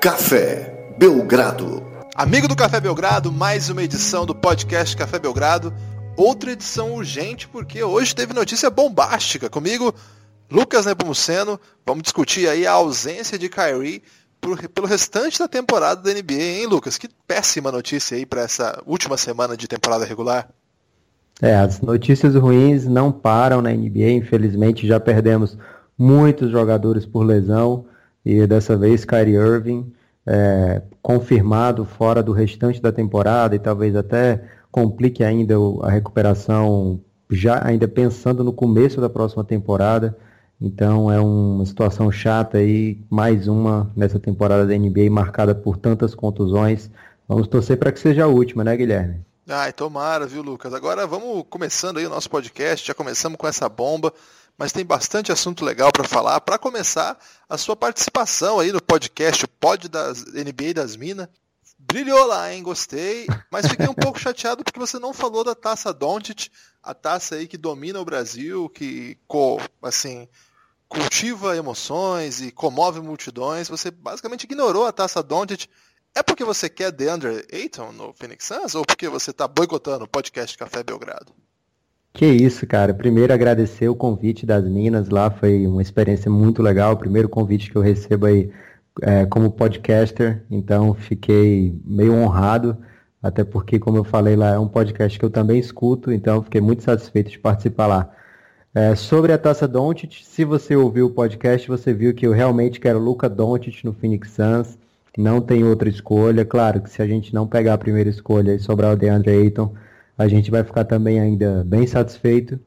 Café Belgrado. Amigo do Café Belgrado, mais uma edição do podcast Café Belgrado. Outra edição urgente, porque hoje teve notícia bombástica. Comigo, Lucas Nepomuceno. Vamos discutir aí a ausência de Kyrie pelo restante da temporada da NBA, hein, Lucas? Que péssima notícia aí para essa última semana de temporada regular. É, as notícias ruins não param na NBA. Infelizmente, já perdemos muitos jogadores por lesão. E dessa vez, Kyrie Irving é, confirmado fora do restante da temporada e talvez até complique ainda a recuperação, já ainda pensando no começo da próxima temporada. Então é uma situação chata aí, mais uma nessa temporada da NBA marcada por tantas contusões. Vamos torcer para que seja a última, né, Guilherme? Ai, tomara, viu, Lucas? Agora vamos começando aí o nosso podcast. Já começamos com essa bomba mas tem bastante assunto legal para falar. Para começar, a sua participação aí no podcast, o Pod das NBA das Minas. Brilhou lá, hein? Gostei, mas fiquei um pouco chateado porque você não falou da taça Doncic, a taça aí que domina o Brasil, que assim cultiva emoções e comove multidões. Você basicamente ignorou a taça Doncic. É porque você quer DeAndre Ayton no Phoenix Suns ou porque você está boicotando o podcast Café Belgrado? Que isso, cara. Primeiro agradecer o convite das Minas lá, foi uma experiência muito legal. Primeiro convite que eu recebo aí é, como podcaster, então fiquei meio honrado, até porque, como eu falei lá, é um podcast que eu também escuto, então fiquei muito satisfeito de participar lá. É, sobre a Taça Doncic, se você ouviu o podcast, você viu que eu realmente quero Luca Doncic no Phoenix Suns, não tem outra escolha. Claro que se a gente não pegar a primeira escolha e sobrar o DeAndre Ayton, a gente vai ficar também ainda bem satisfeito.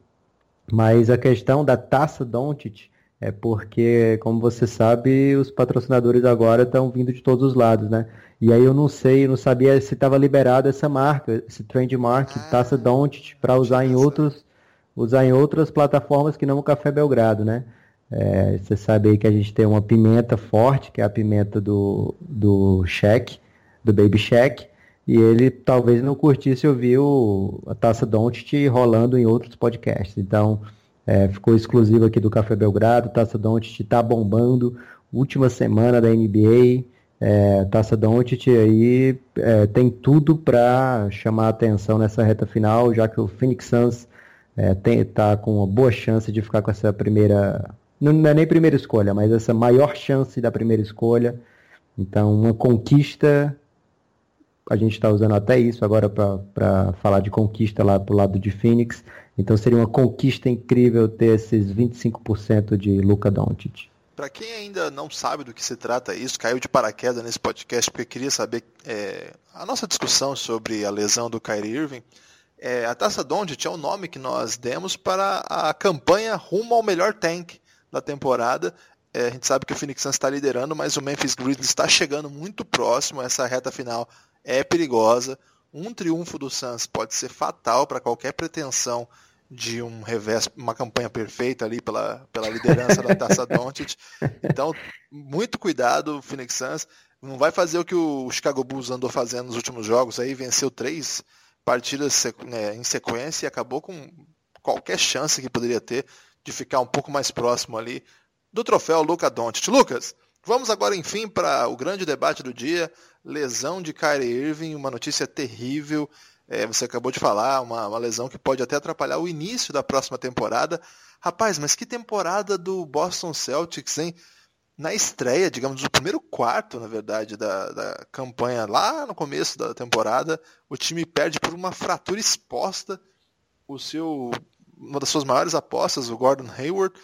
Mas a questão da taça Doncic é porque, como você sabe, os patrocinadores agora estão vindo de todos os lados, né? E aí eu não sei, eu não sabia se estava liberada essa marca, esse trademark, ah, taça Doncic, para usar em outros, usar em outras plataformas que não o Café Belgrado, né? É, você sabe aí que a gente tem uma pimenta forte, que é a pimenta do, do Shack, do Baby Shack, e ele talvez não curtisse ouvir o, a Taça Doncic rolando em outros podcasts. Então, é, ficou exclusivo aqui do Café Belgrado, Taça Doncic está bombando, última semana da NBA, é, Taça Doncic aí é, tem tudo para chamar atenção nessa reta final, já que o Phoenix Suns está é, com uma boa chance de ficar com essa primeira, não é nem primeira escolha, mas essa maior chance da primeira escolha. Então, uma conquista a gente está usando até isso agora para falar de conquista lá para o lado de Phoenix. Então seria uma conquista incrível ter esses 25% de Luca Doncic. Para quem ainda não sabe do que se trata isso, caiu de paraquedas nesse podcast porque queria saber é, a nossa discussão sobre a lesão do Kyrie Irving. É, a Taça Doncic é o nome que nós demos para a campanha rumo ao melhor tank da temporada. É, a gente sabe que o Phoenix Suns está liderando, mas o Memphis Grizzlies está chegando muito próximo a essa reta final é perigosa. Um triunfo do Suns pode ser fatal para qualquer pretensão de um revés, uma campanha perfeita ali pela, pela liderança da Taça Doncic. Então, muito cuidado, Phoenix Suns. Não vai fazer o que o Chicago Bulls andou fazendo nos últimos jogos, aí venceu três partidas né, em sequência e acabou com qualquer chance que poderia ter de ficar um pouco mais próximo ali do troféu Luca Doncic. Lucas, Vamos agora, enfim, para o grande debate do dia: lesão de Kyrie Irving, uma notícia terrível. É, você acabou de falar, uma, uma, lesão que pode até atrapalhar o início da próxima temporada. Rapaz, mas que temporada do Boston Celtics, hein? Na estreia, digamos, do primeiro quarto, na verdade, da, da campanha, lá no começo da temporada, o time perde por uma fratura exposta o seu, uma das suas maiores apostas, o Gordon Hayward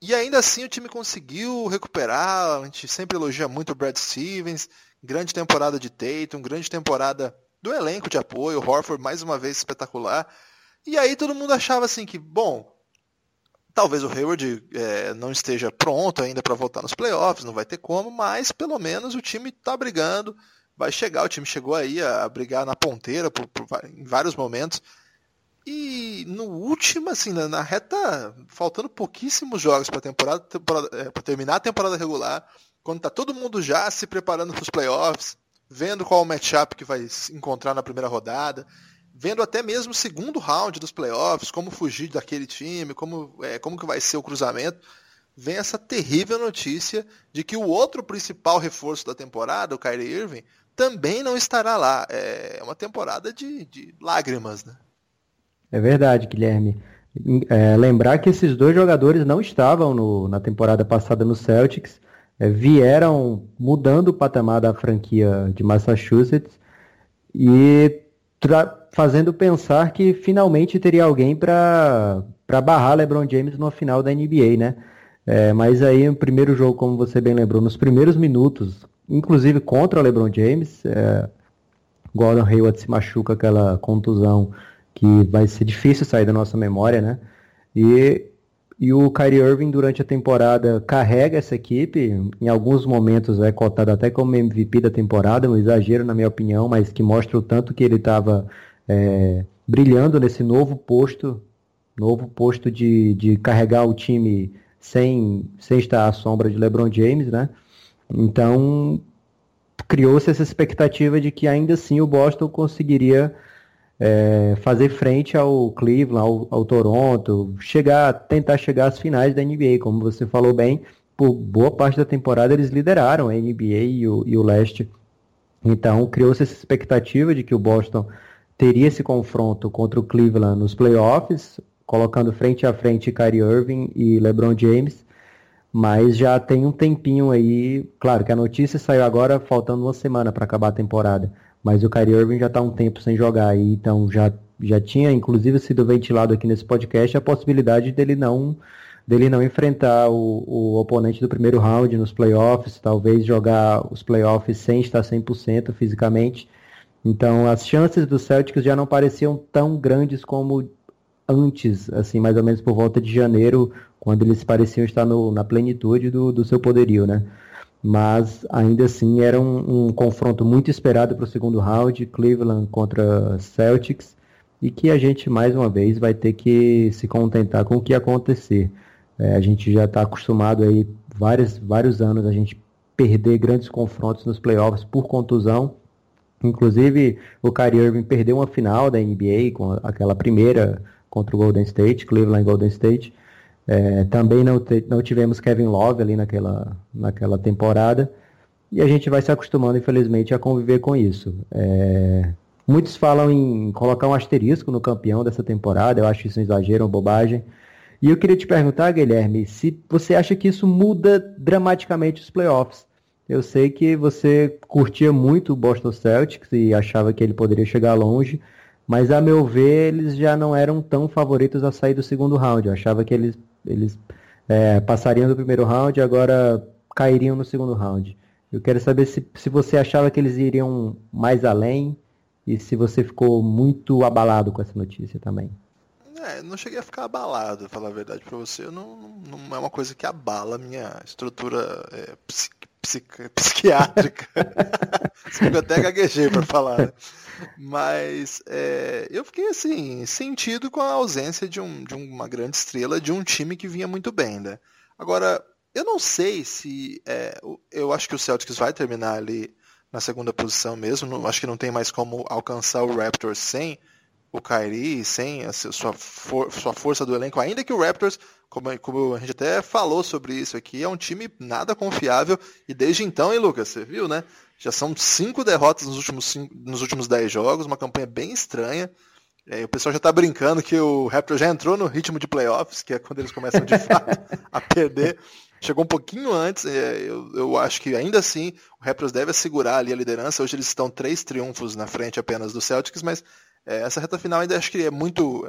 e ainda assim o time conseguiu recuperar. A gente sempre elogia muito o Brad Stevens. Grande temporada de Tatum, grande temporada do elenco de apoio. Horford mais uma vez espetacular. E aí todo mundo achava assim que, bom, talvez o Hayward é, não esteja pronto ainda para voltar nos playoffs, não vai ter como, mas pelo menos o time está brigando, vai chegar. O time chegou aí a, a brigar na ponteira por, por, em vários momentos. E no último, assim, na, na reta, faltando pouquíssimos jogos para temporada, temporada é, para terminar a temporada regular, quando tá todo mundo já se preparando para os playoffs, vendo qual o matchup que vai encontrar na primeira rodada, vendo até mesmo o segundo round dos playoffs, como fugir daquele time, como, é, como que vai ser o cruzamento, vem essa terrível notícia de que o outro principal reforço da temporada, o Kyrie Irving, também não estará lá. É uma temporada de, de lágrimas, né? É verdade, Guilherme. É, lembrar que esses dois jogadores não estavam no, na temporada passada no Celtics, é, vieram mudando o patamar da franquia de Massachusetts e fazendo pensar que finalmente teria alguém para barrar LeBron James no final da NBA, né? É, mas aí no primeiro jogo, como você bem lembrou, nos primeiros minutos, inclusive contra o LeBron James, é, Gordon Hayward se machuca aquela contusão que vai ser difícil sair da nossa memória, né? E, e o Kyrie Irving durante a temporada carrega essa equipe, em alguns momentos é cotado até como MVP da temporada, um exagero na minha opinião, mas que mostra o tanto que ele estava é, brilhando nesse novo posto, novo posto de, de carregar o time sem, sem estar à sombra de LeBron James, né? Então criou-se essa expectativa de que ainda assim o Boston conseguiria é, fazer frente ao Cleveland, ao, ao, Toronto, chegar, tentar chegar às finais da NBA, como você falou bem, por boa parte da temporada eles lideraram a NBA e o, e o leste. Então criou-se essa expectativa de que o Boston teria esse confronto contra o Cleveland nos playoffs, colocando frente a frente Kyrie Irving e LeBron James, mas já tem um tempinho aí, claro que a notícia saiu agora faltando uma semana para acabar a temporada, mas o Kyrie Irving já está um tempo sem jogar aí, então já, já tinha inclusive sido ventilado aqui nesse podcast a possibilidade dele não dele não enfrentar o, o oponente do primeiro round nos playoffs, talvez jogar os playoffs sem estar 100% fisicamente. Então as chances do Celtics já não pareciam tão grandes como antes, assim, mais ou menos por volta de janeiro, quando eles pareciam estar no, na plenitude do, do seu poderio, né? Mas ainda assim era um, um confronto muito esperado para o segundo round, Cleveland contra Celtics, e que a gente mais uma vez vai ter que se contentar com o que acontecer. É, a gente já está acostumado aí vários, vários anos a gente perder grandes confrontos nos playoffs por contusão. Inclusive o Kyrie Irving perdeu uma final da NBA com aquela primeira contra o Golden State, Cleveland Golden State. É, também não, te, não tivemos Kevin Love ali naquela, naquela temporada. E a gente vai se acostumando, infelizmente, a conviver com isso. É, muitos falam em colocar um asterisco no campeão dessa temporada. Eu acho isso um exagero, uma bobagem. E eu queria te perguntar, Guilherme, se você acha que isso muda dramaticamente os playoffs. Eu sei que você curtia muito o Boston Celtics e achava que ele poderia chegar longe, mas a meu ver eles já não eram tão favoritos a sair do segundo round. Eu achava que eles eles é, passariam do primeiro round e agora cairiam no segundo round. Eu quero saber se, se você achava que eles iriam mais além e se você ficou muito abalado com essa notícia também. É, não cheguei a ficar abalado, falar a verdade para você. Não, não, não, é uma coisa que abala a minha estrutura é, psiquiátrica. Fico até gaguejei para falar. Mas é, eu fiquei assim, sentido com a ausência de, um, de uma grande estrela de um time que vinha muito bem, né? Agora, eu não sei se. É, eu acho que o Celtics vai terminar ali na segunda posição mesmo. Não, acho que não tem mais como alcançar o Raptors sem o Kyrie, sem a sua, for, sua força do elenco, ainda que o Raptors, como, como, a gente até falou sobre isso aqui, é um time nada confiável. E desde então, hein, Lucas? Você viu, né? Já são cinco derrotas nos últimos, cinco, nos últimos dez jogos, uma campanha bem estranha. É, o pessoal já está brincando que o Raptors já entrou no ritmo de playoffs, que é quando eles começam de fato a perder. Chegou um pouquinho antes, é, eu, eu, acho que ainda assim o Raptors deve assegurar ali a liderança. Hoje eles estão três triunfos na frente apenas do Celtics, mas é, essa reta final ainda acho que é muito.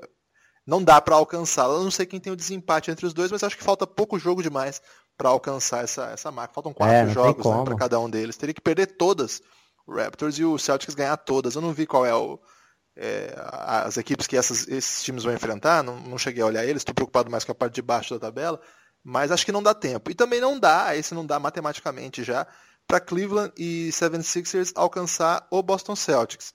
Não dá para alcançá-la. Eu não sei quem tem o desempate entre os dois, mas acho que falta pouco jogo demais para alcançar essa, essa marca. Faltam quatro é, jogos né, para cada um deles. Teria que perder todas o Raptors e o Celtics ganhar todas. Eu não vi qual é o. É, as equipes que essas, esses times vão enfrentar, não, não cheguei a olhar eles, estou preocupado mais com a parte de baixo da tabela, mas acho que não dá tempo. E também não dá, esse não dá matematicamente já, para Cleveland e 76ers alcançar o Boston Celtics.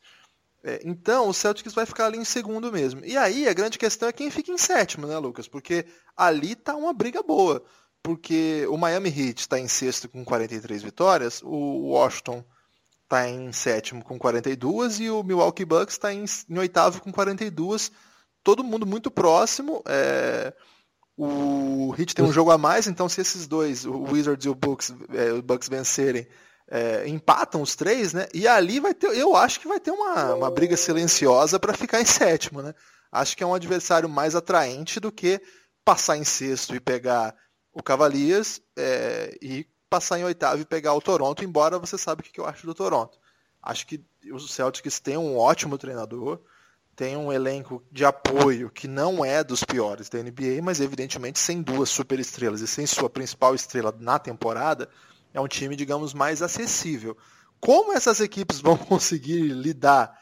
É, então o Celtics vai ficar ali em segundo mesmo. E aí a grande questão é quem fica em sétimo, né, Lucas? Porque ali tá uma briga boa porque o Miami Heat está em sexto com 43 vitórias, o Washington está em sétimo com 42 e o Milwaukee Bucks está em, em, oitavo com 42. Todo mundo muito próximo. É... O Heat tem um jogo a mais, então se esses dois, o Wizards e o Bucks, é, o Bucks vencerem, é, empatam os três, né? E ali vai ter, eu acho que vai ter uma, uma briga silenciosa para ficar em sétimo, né? Acho que é um adversário mais atraente do que passar em sexto e pegar o Cavaliers é, e passar em oitavo e pegar o Toronto, embora você sabe o que eu acho do Toronto. Acho que os Celtics têm um ótimo treinador, tem um elenco de apoio que não é dos piores da NBA, mas evidentemente sem duas superestrelas e sem sua principal estrela na temporada, é um time, digamos, mais acessível. Como essas equipes vão conseguir lidar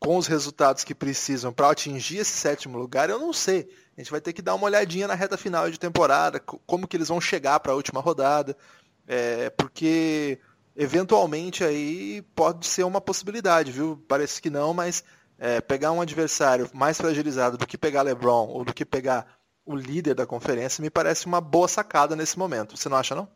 com os resultados que precisam para atingir esse sétimo lugar, eu não sei. A gente vai ter que dar uma olhadinha na reta final de temporada, como que eles vão chegar para a última rodada, é, porque eventualmente aí pode ser uma possibilidade, viu? Parece que não, mas é, pegar um adversário mais fragilizado do que pegar LeBron ou do que pegar o líder da conferência me parece uma boa sacada nesse momento. Você não acha, não?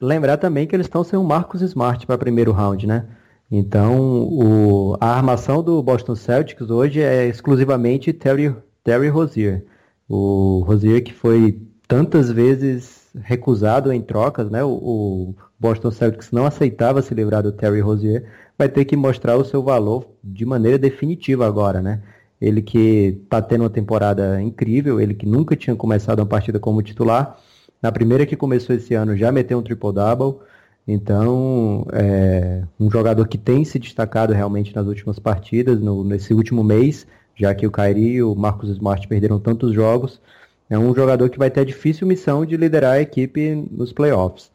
Lembrar também que eles estão sem o Marcos Smart para primeiro round, né? Então, o, a armação do Boston Celtics hoje é exclusivamente Terry, Terry Rozier. O Rozier que foi tantas vezes recusado em trocas, né? O, Boston Celtics não aceitava se livrar do Terry Rozier, vai ter que mostrar o seu valor de maneira definitiva agora, né? Ele que está tendo uma temporada incrível, ele que nunca tinha começado uma partida como titular, na primeira que começou esse ano já meteu um triple-double, então é um jogador que tem se destacado realmente nas últimas partidas, no, nesse último mês, já que o Kyrie e o Marcus Smart perderam tantos jogos, é um jogador que vai ter a difícil missão de liderar a equipe nos playoffs.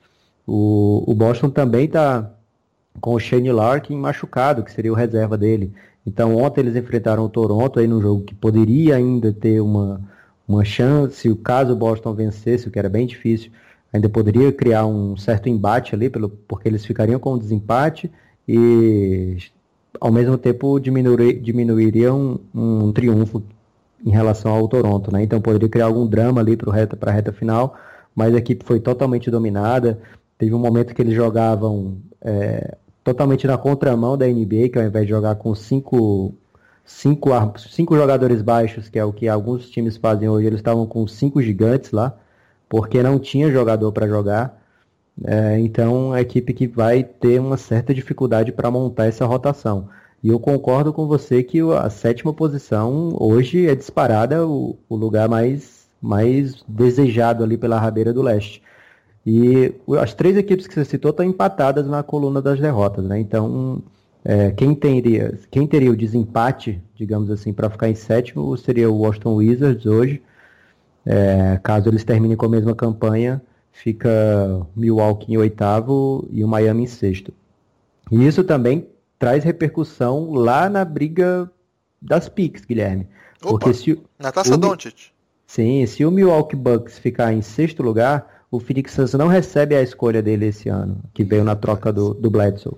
O, o Boston também está com o Shane Larkin machucado, que seria o reserva dele. Então ontem eles enfrentaram o Toronto aí no jogo que poderia ainda ter uma, uma chance, o caso o Boston vencesse, o que era bem difícil, ainda poderia criar um certo embate ali, pelo, porque eles ficariam com um desempate e ao mesmo tempo diminuir, diminuiria um, um triunfo em relação ao Toronto, né? Então poderia criar algum drama ali para a reta, reta final, mas a equipe foi totalmente dominada. Teve um momento que eles jogavam é, totalmente na contramão da NBA, que ao invés de jogar com cinco, cinco, cinco jogadores baixos, que é o que alguns times fazem hoje, eles estavam com cinco gigantes lá, porque não tinha jogador para jogar. É, então, a equipe que vai ter uma certa dificuldade para montar essa rotação. E eu concordo com você que a sétima posição hoje é disparada o, o lugar mais, mais desejado ali pela rabeira do leste. E as três equipes que você citou estão empatadas na coluna das derrotas, né? Então, é, quem, teria, quem teria o desempate, digamos assim, para ficar em sétimo seria o Washington Wizards hoje. É, caso eles terminem com a mesma campanha, fica Milwaukee em oitavo e o Miami em sexto. E isso também traz repercussão lá na briga das picks, Guilherme. Opa, Porque se na taça Doncic. Sim, se o Milwaukee Bucks ficar em sexto lugar, o Phoenix Suns não recebe a escolha dele esse ano, que veio na troca do, do Bledsoe.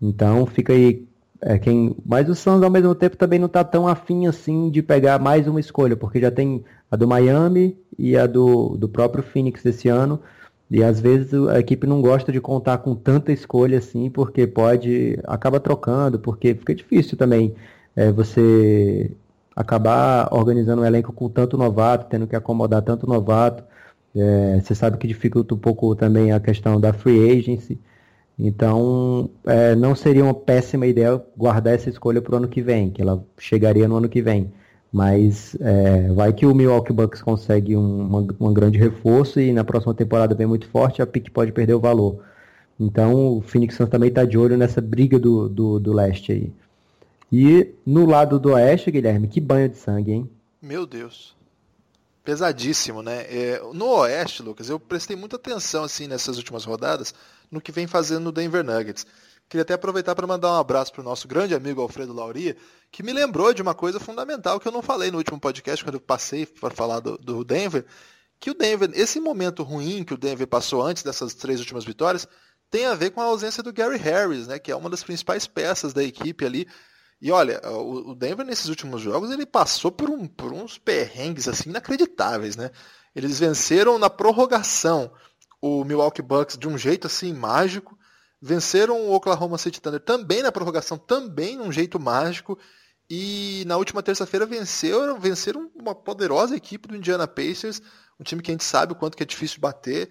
Então fica aí é, quem. Mas o Suns ao mesmo tempo também não está tão afim assim de pegar mais uma escolha, porque já tem a do Miami e a do, do próprio Phoenix desse ano. E às vezes a equipe não gosta de contar com tanta escolha assim, porque pode. acaba trocando, porque fica difícil também é, você acabar organizando um elenco com tanto novato, tendo que acomodar tanto novato. É, você sabe que dificulta um pouco também a questão da free agency. Então, é, não seria uma péssima ideia guardar essa escolha para o ano que vem, que ela chegaria no ano que vem. Mas é, vai que o Milwaukee Bucks consegue um, uma, uma, grande reforço e na próxima temporada vem muito forte, a pick pode perder o valor. Então, o Phoenix Suns também está de olho nessa briga do, do, do leste aí. E no lado do oeste, Guilherme, que banho de sangue, hein? Meu Deus pesadíssimo, né? É, no Oeste, Lucas, eu prestei muita atenção assim nessas últimas rodadas no que vem fazendo no Denver Nuggets. Queria até aproveitar para mandar um abraço para o nosso grande amigo Alfredo Lauria, que me lembrou de uma coisa fundamental que eu não falei no último podcast, quando eu passei para falar do, do Denver, que o Denver, esse momento ruim que o Denver passou antes dessas três últimas vitórias, tem a ver com a ausência do Gary Harris, né, que é uma das principais peças da equipe ali. E olha, o Denver nesses últimos jogos ele passou por, um, por uns perrengues assim inacreditáveis, né? Eles venceram na prorrogação o Milwaukee Bucks de um jeito assim mágico, venceram o Oklahoma City Thunder também na prorrogação, também de um jeito mágico, E na última terça-feira venceram, venceram uma poderosa equipe do Indiana Pacers, um time que a gente sabe o quanto que é difícil bater.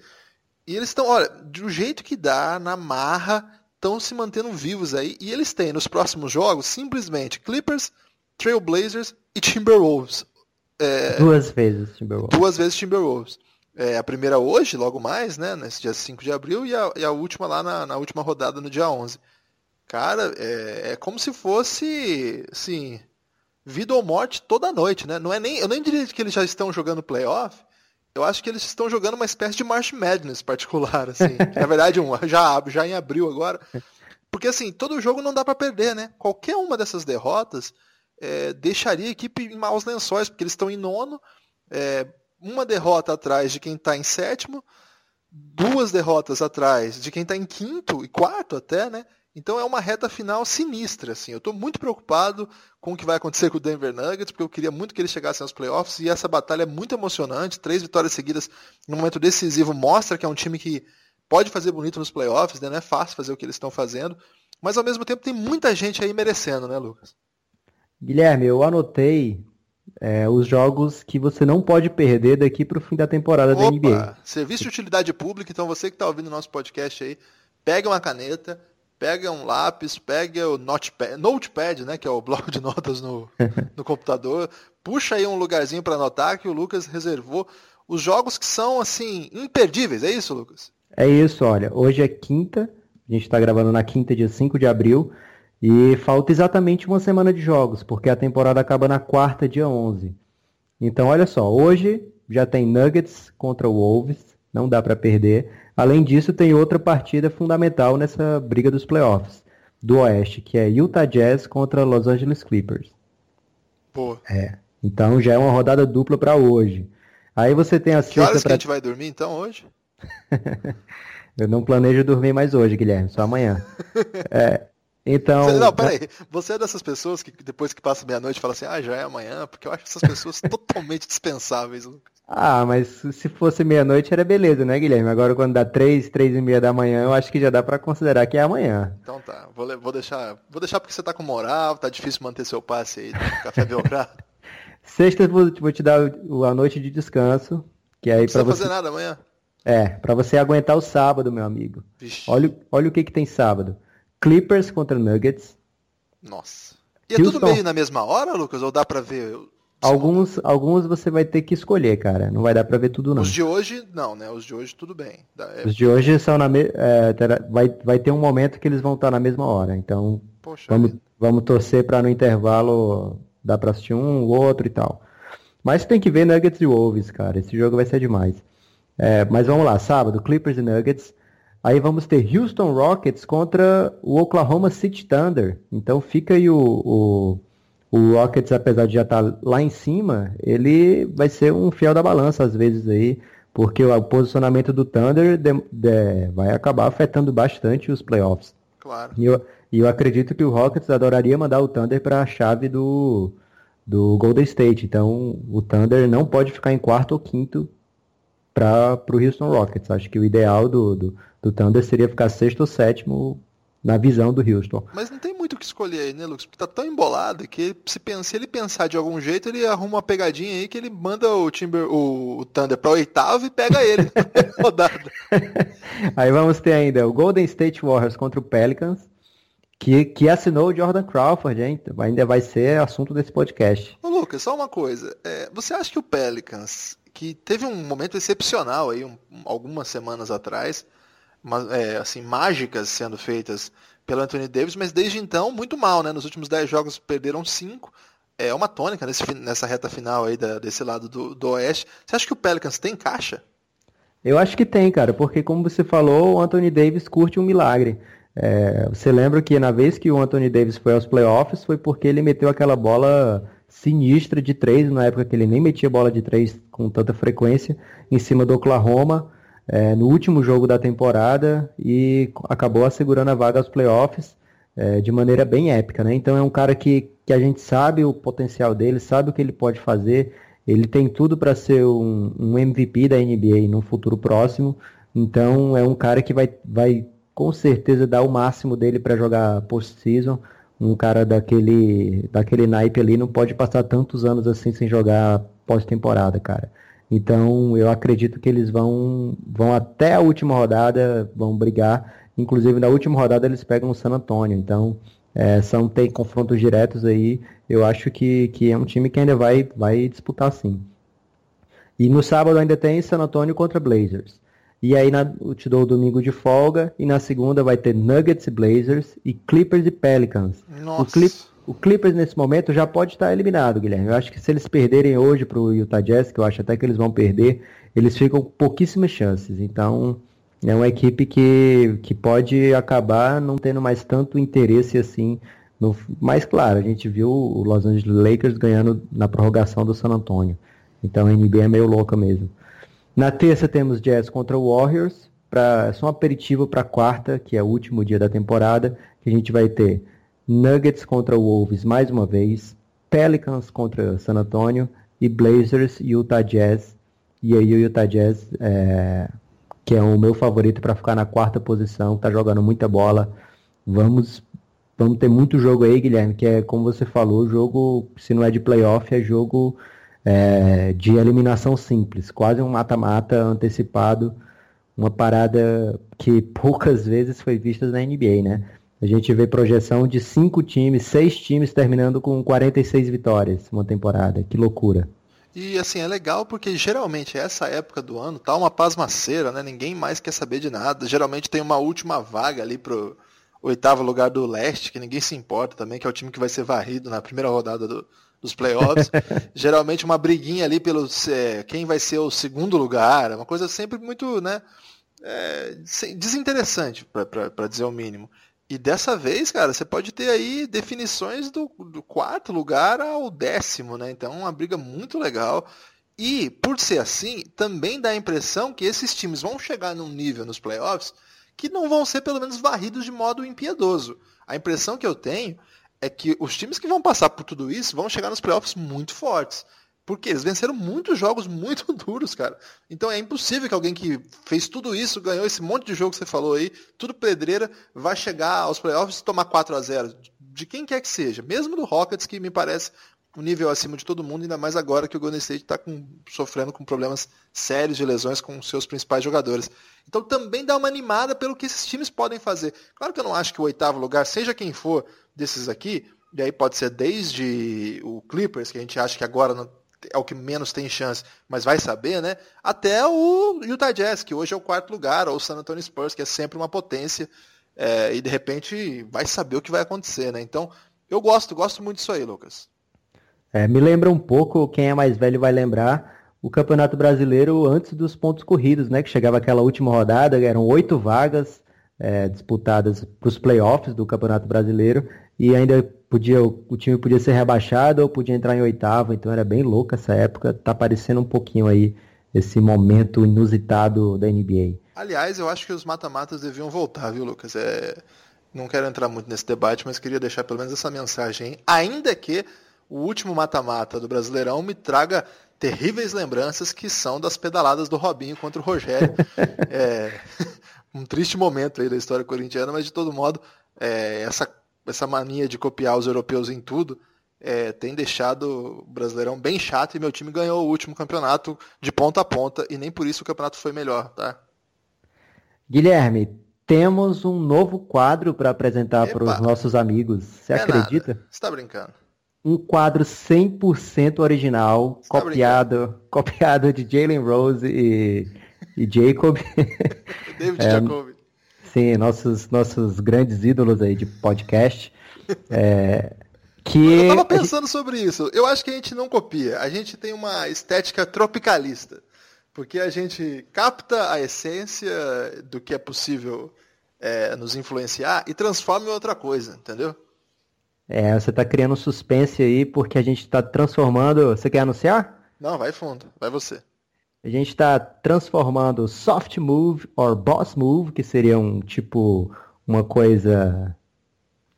E eles estão, olha, do jeito que dá, na marra, estão se mantendo vivos aí. E eles têm nos próximos jogos simplesmente Clippers, Trailblazers e Timberwolves. É, duas vezes Timberwolves. Duas vezes Timberwolves. É, a primeira hoje, logo mais, né, nesse dia 5 de abril, e a, e a última lá na, na, última rodada no dia 11. Cara, é, é, como se fosse, assim, vida ou morte toda noite, né? Não é nem, eu nem diria que eles já estão jogando playoff, eu acho que eles estão jogando uma espécie de March Madness particular, assim. na verdade, um, já, já em abril agora. Porque, assim, todo jogo não dá para perder, né? Qualquer uma dessas derrotas é, deixaria a equipe em maus lençóis, porque eles estão em nono, é, uma derrota atrás de quem está em sétimo, duas derrotas atrás de quem está em quinto e quarto até, né? Então é uma reta final sinistra, assim. Eu estou muito preocupado com o que vai acontecer com o Denver Nuggets, porque eu queria muito que eles chegassem aos playoffs e essa batalha é muito emocionante. Três vitórias seguidas no momento decisivo mostra que é um time que pode fazer bonito nos playoffs, né? Não é fácil fazer o que eles estão fazendo, mas ao mesmo tempo tem muita gente aí merecendo, né, Lucas? Guilherme, eu anotei é, os jogos que você não pode perder daqui para o fim da temporada Opa, da NBA. Serviço de utilidade pública, então você que está ouvindo nosso podcast aí, pega uma caneta, pega um lápis, pega o notepad, notepad né, que é o bloco de notas no, no computador, puxa aí um lugarzinho para anotar que o Lucas reservou os jogos que são assim imperdíveis, é isso, Lucas? É isso, olha, hoje é quinta, a gente está gravando na quinta, dia 5 de abril, e falta exatamente uma semana de jogos, porque a temporada acaba na quarta, dia 11. Então, olha só, hoje já tem Nuggets contra o Wolves, não dá para perder. Além disso, tem outra partida fundamental nessa briga dos playoffs do Oeste, que é Utah Jazz contra Los Angeles Clippers. Pô. É. Então já é uma rodada dupla para hoje. Aí você tem a Que horas pra... que a gente vai dormir então hoje? Eu não planejo dormir mais hoje, Guilherme, só amanhã. é, então. Você, não, peraí. Você é dessas pessoas que depois que passa meia-noite fala assim, ah, já é amanhã, porque eu acho essas pessoas totalmente dispensáveis, Lucas. Ah, mas se fosse meia-noite era beleza, né, Guilherme? Agora quando dá três, três e meia da manhã, eu acho que já dá para considerar que é amanhã. Então tá, vou, vou, deixar. Vou deixar porque você tá com moral, tá difícil manter seu passe aí do Café Belgrado. Sexta vou, vou te dar a noite de descanso. Que aí Não precisa você... fazer nada amanhã. É, para você aguentar o sábado, meu amigo. Olha, olha o que, que tem sábado. Clippers contra Nuggets. Nossa. E é Houston... tudo meio na mesma hora, Lucas? Ou dá pra ver Alguns, alguns você vai ter que escolher, cara. Não vai dar pra ver tudo, não. Os de hoje, não, né? Os de hoje, tudo bem. É... Os de hoje são na me... É, vai, vai ter um momento que eles vão estar na mesma hora. Então, Poxa vamos, vamos torcer para no intervalo dar pra assistir um, o outro e tal. Mas tem que ver Nuggets e Wolves, cara. Esse jogo vai ser demais. É, mas vamos lá, sábado, Clippers e Nuggets. Aí vamos ter Houston Rockets contra o Oklahoma City Thunder. Então fica aí o, o o Rockets, apesar de já estar tá lá em cima, ele vai ser um fiel da balança às vezes aí, porque o posicionamento do Thunder de, de, vai acabar afetando bastante os playoffs. Claro. E eu, eu acredito que o Rockets adoraria mandar o Thunder para a chave do, do Golden State. Então o Thunder não pode ficar em quarto ou quinto para o Houston Rockets. Acho que o ideal do, do, do Thunder seria ficar sexto ou sétimo na visão do Houston. Mas não tem muito o que escolher aí, né, Lucas? Porque tá tão embolado que se, pensa, se ele pensar de algum jeito, ele arruma uma pegadinha aí que ele manda o Timber, o, Thunder pra oitavo e pega ele rodada. aí vamos ter ainda o Golden State Warriors contra o Pelicans, que, que assinou o Jordan Crawford, hein? Ainda vai ser assunto desse podcast. Ô, Lucas, só uma coisa. É, você acha que o Pelicans, que teve um momento excepcional aí, um, algumas semanas atrás, é, assim, mágicas sendo feitas pelo Anthony Davis, mas desde então muito mal, né? Nos últimos 10 jogos perderam 5. É uma tônica nesse, nessa reta final aí da, desse lado do, do Oeste. Você acha que o Pelicans tem caixa? Eu acho que tem, cara, porque como você falou, o Anthony Davis curte um milagre. É, você lembra que na vez que o Anthony Davis foi aos playoffs foi porque ele meteu aquela bola sinistra de três, na época que ele nem metia bola de três com tanta frequência, em cima do Oklahoma é, no último jogo da temporada e acabou assegurando a vaga aos playoffs é, de maneira bem épica, né? Então é um cara que, que a gente sabe o potencial dele, sabe o que ele pode fazer, ele tem tudo para ser um, um, MVP da NBA no futuro próximo, então é um cara que vai, vai com certeza dar o máximo dele para jogar postseason, um cara daquele, daquele naipe ali não pode passar tantos anos assim sem jogar pós-temporada, cara. Então eu acredito que eles vão, vão até a última rodada, vão brigar. Inclusive na última rodada eles pegam o San Antonio. Então é, são tem confrontos diretos aí. Eu acho que, que é um time que ainda vai, vai disputar sim. E no sábado ainda tem San Antonio contra Blazers. E aí na, eu te dou o domingo de folga. E na segunda vai ter Nuggets e Blazers e Clippers e Pelicans. Nossa. O, Clip, o Clippers nesse momento já pode estar eliminado, Guilherme. Eu acho que se eles perderem hoje para o Utah Jazz, que eu acho até que eles vão perder, eles ficam com pouquíssimas chances. Então é uma equipe que, que pode acabar não tendo mais tanto interesse assim. No, mas claro, a gente viu o Los Angeles Lakers ganhando na prorrogação do San Antonio. Então a NBA é meio louca mesmo. Na terça temos Jazz contra Warriors, pra, só um aperitivo para quarta, que é o último dia da temporada, que a gente vai ter Nuggets contra Wolves mais uma vez, Pelicans contra San Antonio e Blazers e Utah Jazz. E aí o Utah Jazz, é, que é o meu favorito para ficar na quarta posição, tá jogando muita bola. Vamos, vamos ter muito jogo aí, Guilherme, que é como você falou, jogo, se não é de playoff, é jogo é, de eliminação simples, quase um mata-mata antecipado, uma parada que poucas vezes foi vista na NBA, né? A gente vê projeção de cinco times, seis times terminando com 46 vitórias uma temporada. Que loucura. E assim, é legal porque geralmente essa época do ano tá uma pasmaceira, né? Ninguém mais quer saber de nada. Geralmente tem uma última vaga ali pro oitavo lugar do leste, que ninguém se importa também, que é o time que vai ser varrido na primeira rodada do, dos playoffs. Geralmente uma briguinha ali pelo é, quem vai ser o segundo lugar, uma coisa sempre muito, né, é, desinteressante, para dizer o mínimo. E dessa vez, cara, você pode ter aí definições do, do, quarto lugar ao décimo, né? Então, uma briga muito legal. E, por ser assim, também dá a impressão que esses times vão chegar num nível nos playoffs que não vão ser, pelo menos, varridos de modo impiedoso. A impressão que eu tenho é que os times que vão passar por tudo isso vão chegar nos playoffs muito fortes. Porque eles venceram muitos jogos muito duros, cara. Então é impossível que alguém que fez tudo isso, ganhou esse monte de jogo que você falou aí, tudo pedreira, vai chegar aos playoffs e tomar 4 a 0 De quem quer que seja. Mesmo do Rockets, que me parece um nível acima de todo mundo, ainda mais agora que o Golden State está sofrendo com problemas sérios de lesões com seus principais jogadores. Então também dá uma animada pelo que esses times podem fazer. Claro que eu não acho que o oitavo lugar, seja quem for desses aqui, e aí pode ser desde o Clippers, que a gente acha que agora é o que menos tem chance, mas vai saber, né? Até o Utah Jazz, que hoje é o quarto lugar, ou o San Antonio Spurs, que é sempre uma potência, é, e de repente vai saber o que vai acontecer, né? Então, eu gosto, gosto muito disso aí, Lucas. É, me lembra um pouco, quem é mais velho vai lembrar, o Campeonato Brasileiro antes dos pontos corridos, né? Que chegava aquela última rodada, eram oito vagas é, disputadas para os playoffs do Campeonato Brasileiro e ainda podia o time podia ser rebaixado ou podia entrar em oitavo, então era bem louca essa época. Tá parecendo um pouquinho aí esse momento inusitado da NBA. Aliás, eu acho que os mata-matas deviam voltar, viu, Lucas? É... Não quero entrar muito nesse debate, mas queria deixar pelo menos essa mensagem. Ainda que o último mata-mata do Brasileirão me traga terríveis lembranças que são das pedaladas do Robinho contra o Rogério. é, um triste momento aí da história corintiana, mas de todo modo, é, essa, essa mania de copiar os europeus em tudo é, tem deixado o Brasileirão bem chato e meu time ganhou o último campeonato de ponta a ponta e nem por isso o campeonato foi melhor, tá? Guilherme, temos um novo quadro para apresentar para os nossos amigos. Você é acredita? Você está brincando? um quadro 100% original, tá copiado, copiado de Jalen Rose e, e Jacob. David é, Jacob. Sim, nossos, nossos grandes ídolos aí de podcast. É, que Eu tava pensando gente... sobre isso. Eu acho que a gente não copia. A gente tem uma estética tropicalista. Porque a gente capta a essência do que é possível é, nos influenciar e transforma em outra coisa, entendeu? É, você está criando suspense aí porque a gente está transformando. Você quer anunciar? Não, vai fundo, vai você. A gente está transformando soft move or boss move, que seria um tipo uma coisa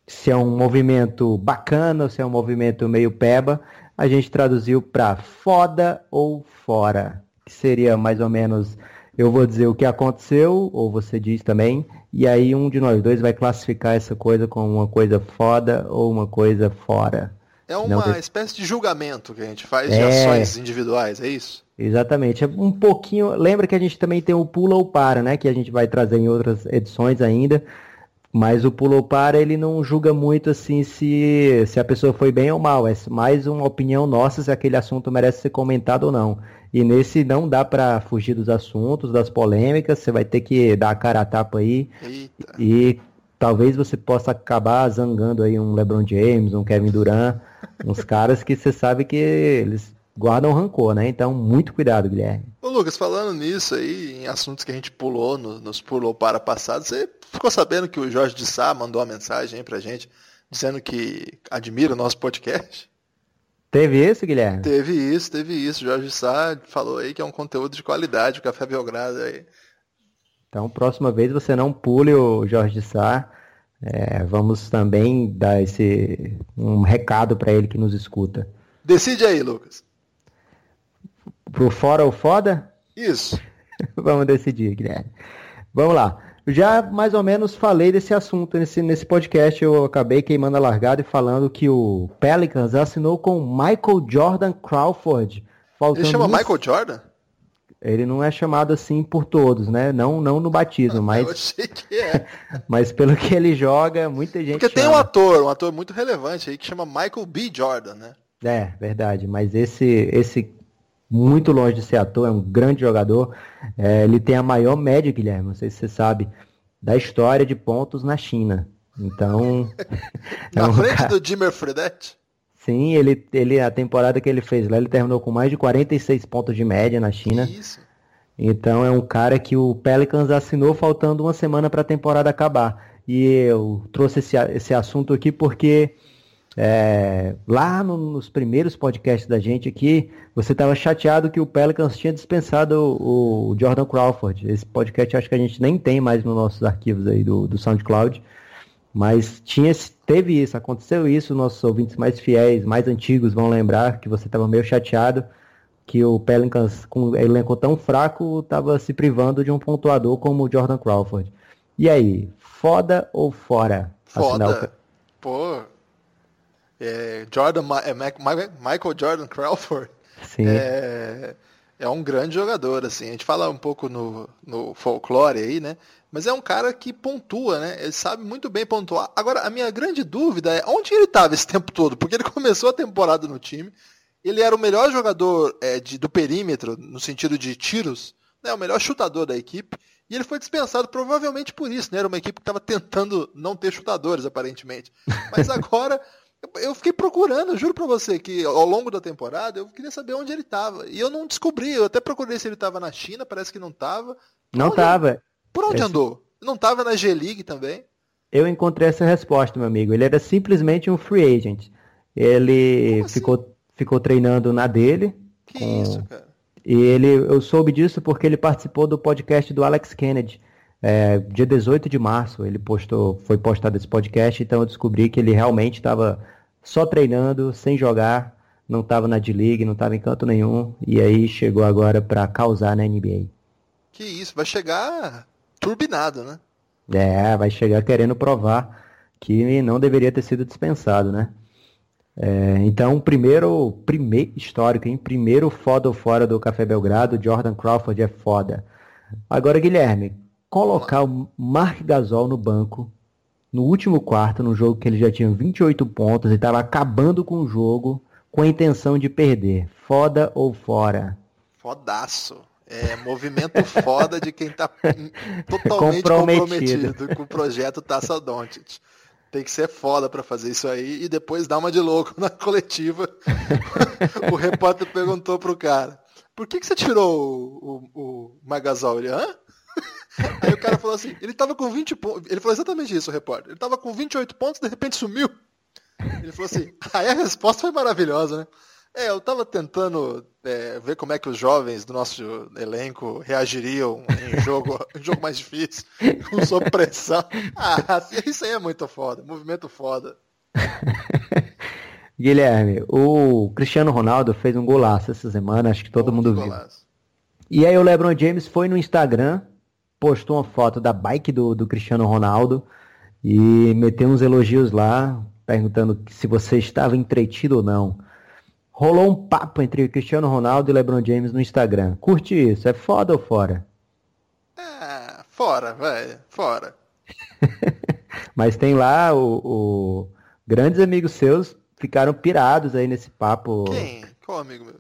se é um movimento bacana se é um movimento meio peba, a gente traduziu para foda ou fora, que seria mais ou menos Eu vou dizer o que aconteceu, ou você diz também, e aí um de nós dois vai classificar essa coisa como uma coisa foda ou uma coisa fora. É uma Não, espécie de julgamento que a gente faz de é... ações individuais, é isso? Exatamente. É um pouquinho. Lembra que a gente também tem o pula ou para, né? Que a gente vai trazer em outras edições ainda. Mas o pulo para ele não julga muito assim se, se a pessoa foi bem ou mal. É mais uma opinião nossa se aquele assunto merece ser comentado ou não. E nesse não dá para fugir dos assuntos, das polêmicas. Você vai ter que dar a cara a tapa aí. Eita. E talvez você possa acabar zangando aí um LeBron James, um Kevin Durant, uns caras que você sabe que eles guardam rancor, né? Então, muito cuidado, Guilherme. Ô Lucas, falando nisso aí, em assuntos que a gente pulou, no, nos pulou para passado, você ficou sabendo que o Jorge de Sá mandou uma mensagem aí pra gente, dizendo que admira o nosso podcast? Teve isso, Guilherme? Teve isso, teve isso. O Jorge de Sá falou aí que é um conteúdo de qualidade, o Café Belgrado aí. Então, próxima vez você não pule o Jorge de Sá. É, vamos também dar esse um recado para ele que nos escuta. Decide aí, Lucas. Pro fora ou foda? Isso. Vamos decidir, Guilherme. Vamos lá. já mais ou menos falei desse assunto nesse, nesse podcast. Eu acabei queimando a largada e falando que o Pelicans assinou com Michael Jordan Crawford. Ele chama Michael Jordan? Ele não é chamado assim por todos, né? Não, não no batismo, mas. Eu achei que é. mas pelo que ele joga, muita gente. Porque chama. tem um ator, um ator muito relevante aí que chama Michael B. Jordan, né? É, verdade. Mas esse, esse muito longe de ser ator, é um grande jogador. É, ele tem a maior média, Guilherme, não sei se você sabe, da história de pontos na China. Então. na é um frente cara... do Jimmer Fredette? Sim, ele, ele, a temporada que ele fez lá, ele terminou com mais de 46 pontos de média na China. Isso. Então é um cara que o Pelicans assinou faltando uma semana para a temporada acabar. E eu trouxe esse, esse assunto aqui porque é, lá no, nos primeiros podcasts da gente aqui, você estava chateado que o Pelicans tinha dispensado o, o, Jordan Crawford. Esse podcast acho que a gente nem tem mais nos nossos arquivos aí do, do SoundCloud. Mas tinha, teve isso, aconteceu isso, nossos ouvintes mais fiéis, mais antigos vão lembrar que você estava meio chateado que o Pelicans, com o elenco tão fraco, estava se privando de um pontuador como o Jordan Crawford. E aí, foda ou fora? Foda. Afinal, Pô, é, Jordan, é, Michael Jordan Crawford é, é, um grande jogador, assim. A gente fala um pouco no, no folclore aí, né? Mas é um cara que pontua, né? Ele sabe muito bem pontuar. Agora, a minha grande dúvida é onde ele estava esse tempo todo? Porque ele começou a temporada no time, ele era o melhor jogador é, de, do perímetro, no sentido de tiros, né? o melhor chutador da equipe. E ele foi dispensado provavelmente por isso, né? Era uma equipe que estava tentando não ter chutadores, aparentemente. Mas agora eu fiquei procurando, juro pra você, que ao longo da temporada eu queria saber onde ele tava. E eu não descobri, eu até procurei se ele tava na China, parece que não tava. Não onde, tava. Por onde Esse... andou? Não tava na G-League também? Eu encontrei essa resposta, meu amigo. Ele era simplesmente um free agent. Ele assim? ficou, ficou treinando na dele. Que com... isso, cara? E ele, eu soube disso porque ele participou do podcast do Alex Kennedy. É, dia 18 de março ele postou, foi postado esse podcast, então eu descobri que ele realmente estava só treinando, sem jogar, não estava na D-League, não estava em canto nenhum, e aí chegou agora para causar na NBA. Que isso, vai chegar turbinado, né? É, vai chegar querendo provar que não deveria ter sido dispensado, né? É, então, primeiro, primeiro histórico, hein? Primeiro foda ou fora do Café Belgrado, Jordan Crawford é foda. Agora, Guilherme, colocar o Mark Gasol no banco no último quarto, no jogo que ele já tinha 28 pontos e estava acabando com o jogo com a intenção de perder. Foda ou fora? Fodaço. É movimento foda de quem está totalmente comprometido. comprometido. com o projeto Taça Doncic. Tem que ser foda para fazer isso aí e depois dar uma de louco na coletiva. o repórter perguntou pro cara: por que, que você tirou o, o, o Magasol? Ele, hã? Aí o cara falou assim, ele tava com 20 pontos. Ele falou exatamente isso, o repórter. Ele tava com 28 pontos, de repente sumiu. Ele falou assim, aí a resposta foi maravilhosa, né? É, eu tava tentando é, ver como é que os jovens do nosso elenco reagiriam em jogo, em jogo mais difícil, com sob pressão. Ah, isso aí é muito foda, movimento foda. Guilherme, o Cristiano Ronaldo fez um golaço essa semana, acho que todo mundo viu. Golaço. E aí o LeBron James foi no Instagram, postou uma foto da bike do, do Cristiano Ronaldo e meteu uns elogios lá, perguntando se você estava entretido ou não. Rolou um papo entre Cristiano Ronaldo e LeBron James no Instagram. Curte isso, é foda ou fora? É, fora, velho, fora. Mas tem lá o, o, grandes amigos seus ficaram pirados aí nesse papo. Quem? Qual amigo meu?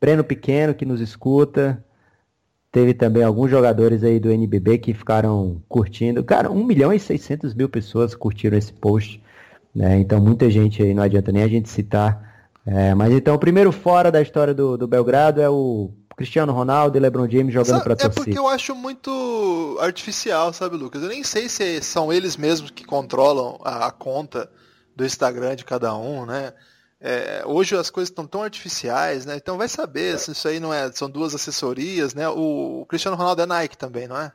Breno Pequeno que nos escuta. Teve também alguns jogadores aí do NBB que ficaram curtindo. Cara, 1 milhão e 600 mil pessoas curtiram esse post. Né? Então muita gente aí, não adianta nem a gente citar é, mas então, o primeiro fora da história do, do Belgrado é o Cristiano Ronaldo e LeBron James jogando para torcida. É porque eu acho muito artificial, sabe, Lucas? Eu nem sei se são eles mesmos que controlam a, a conta do Instagram de cada um, né? É, hoje as coisas estão tão artificiais, né? Então vai saber se isso aí não é. São duas assessorias, né? O, o Cristiano Ronaldo é Nike também, não é?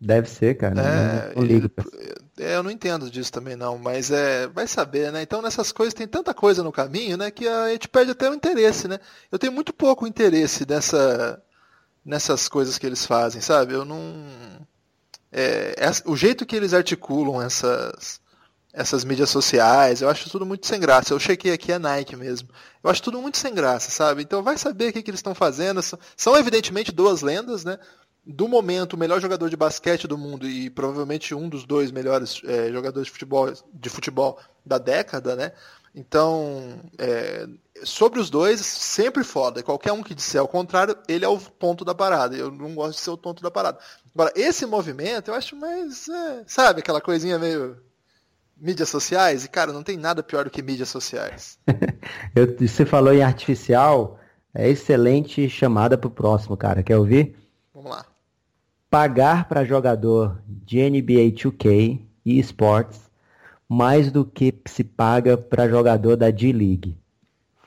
Deve ser, cara. É, não, ligo. É, eu não entendo disso também não, mas é, vai saber, né? Então nessas coisas tem tanta coisa no caminho, né, que a gente perde até o interesse, né? Eu tenho muito pouco interesse nessa, nessas coisas que eles fazem, sabe? Eu não, é, é, o jeito que eles articulam essas essas mídias sociais, eu acho tudo muito sem graça. Eu chequei aqui a Nike mesmo. Eu acho tudo muito sem graça, sabe? Então vai saber o que, que eles estão fazendo. São evidentemente duas lendas, né? do momento, o melhor jogador de basquete do mundo e provavelmente um dos dois melhores é, jogadores de futebol, de futebol da década, né? Então, é, sobre os dois, sempre foda. Qualquer um que disser ao contrário, ele é o ponto da parada. Eu não gosto de ser o ponto da parada. Agora, esse movimento, eu acho mais, é, sabe, aquela coisinha meio mídias sociais. E, cara, não tem nada pior do que mídias sociais. eu, você falou em artificial, é excelente chamada pro próximo, cara. Quer ouvir? Vamos lá pagar para jogador de NBA 2K e esportes mais do que se paga para jogador da D-League.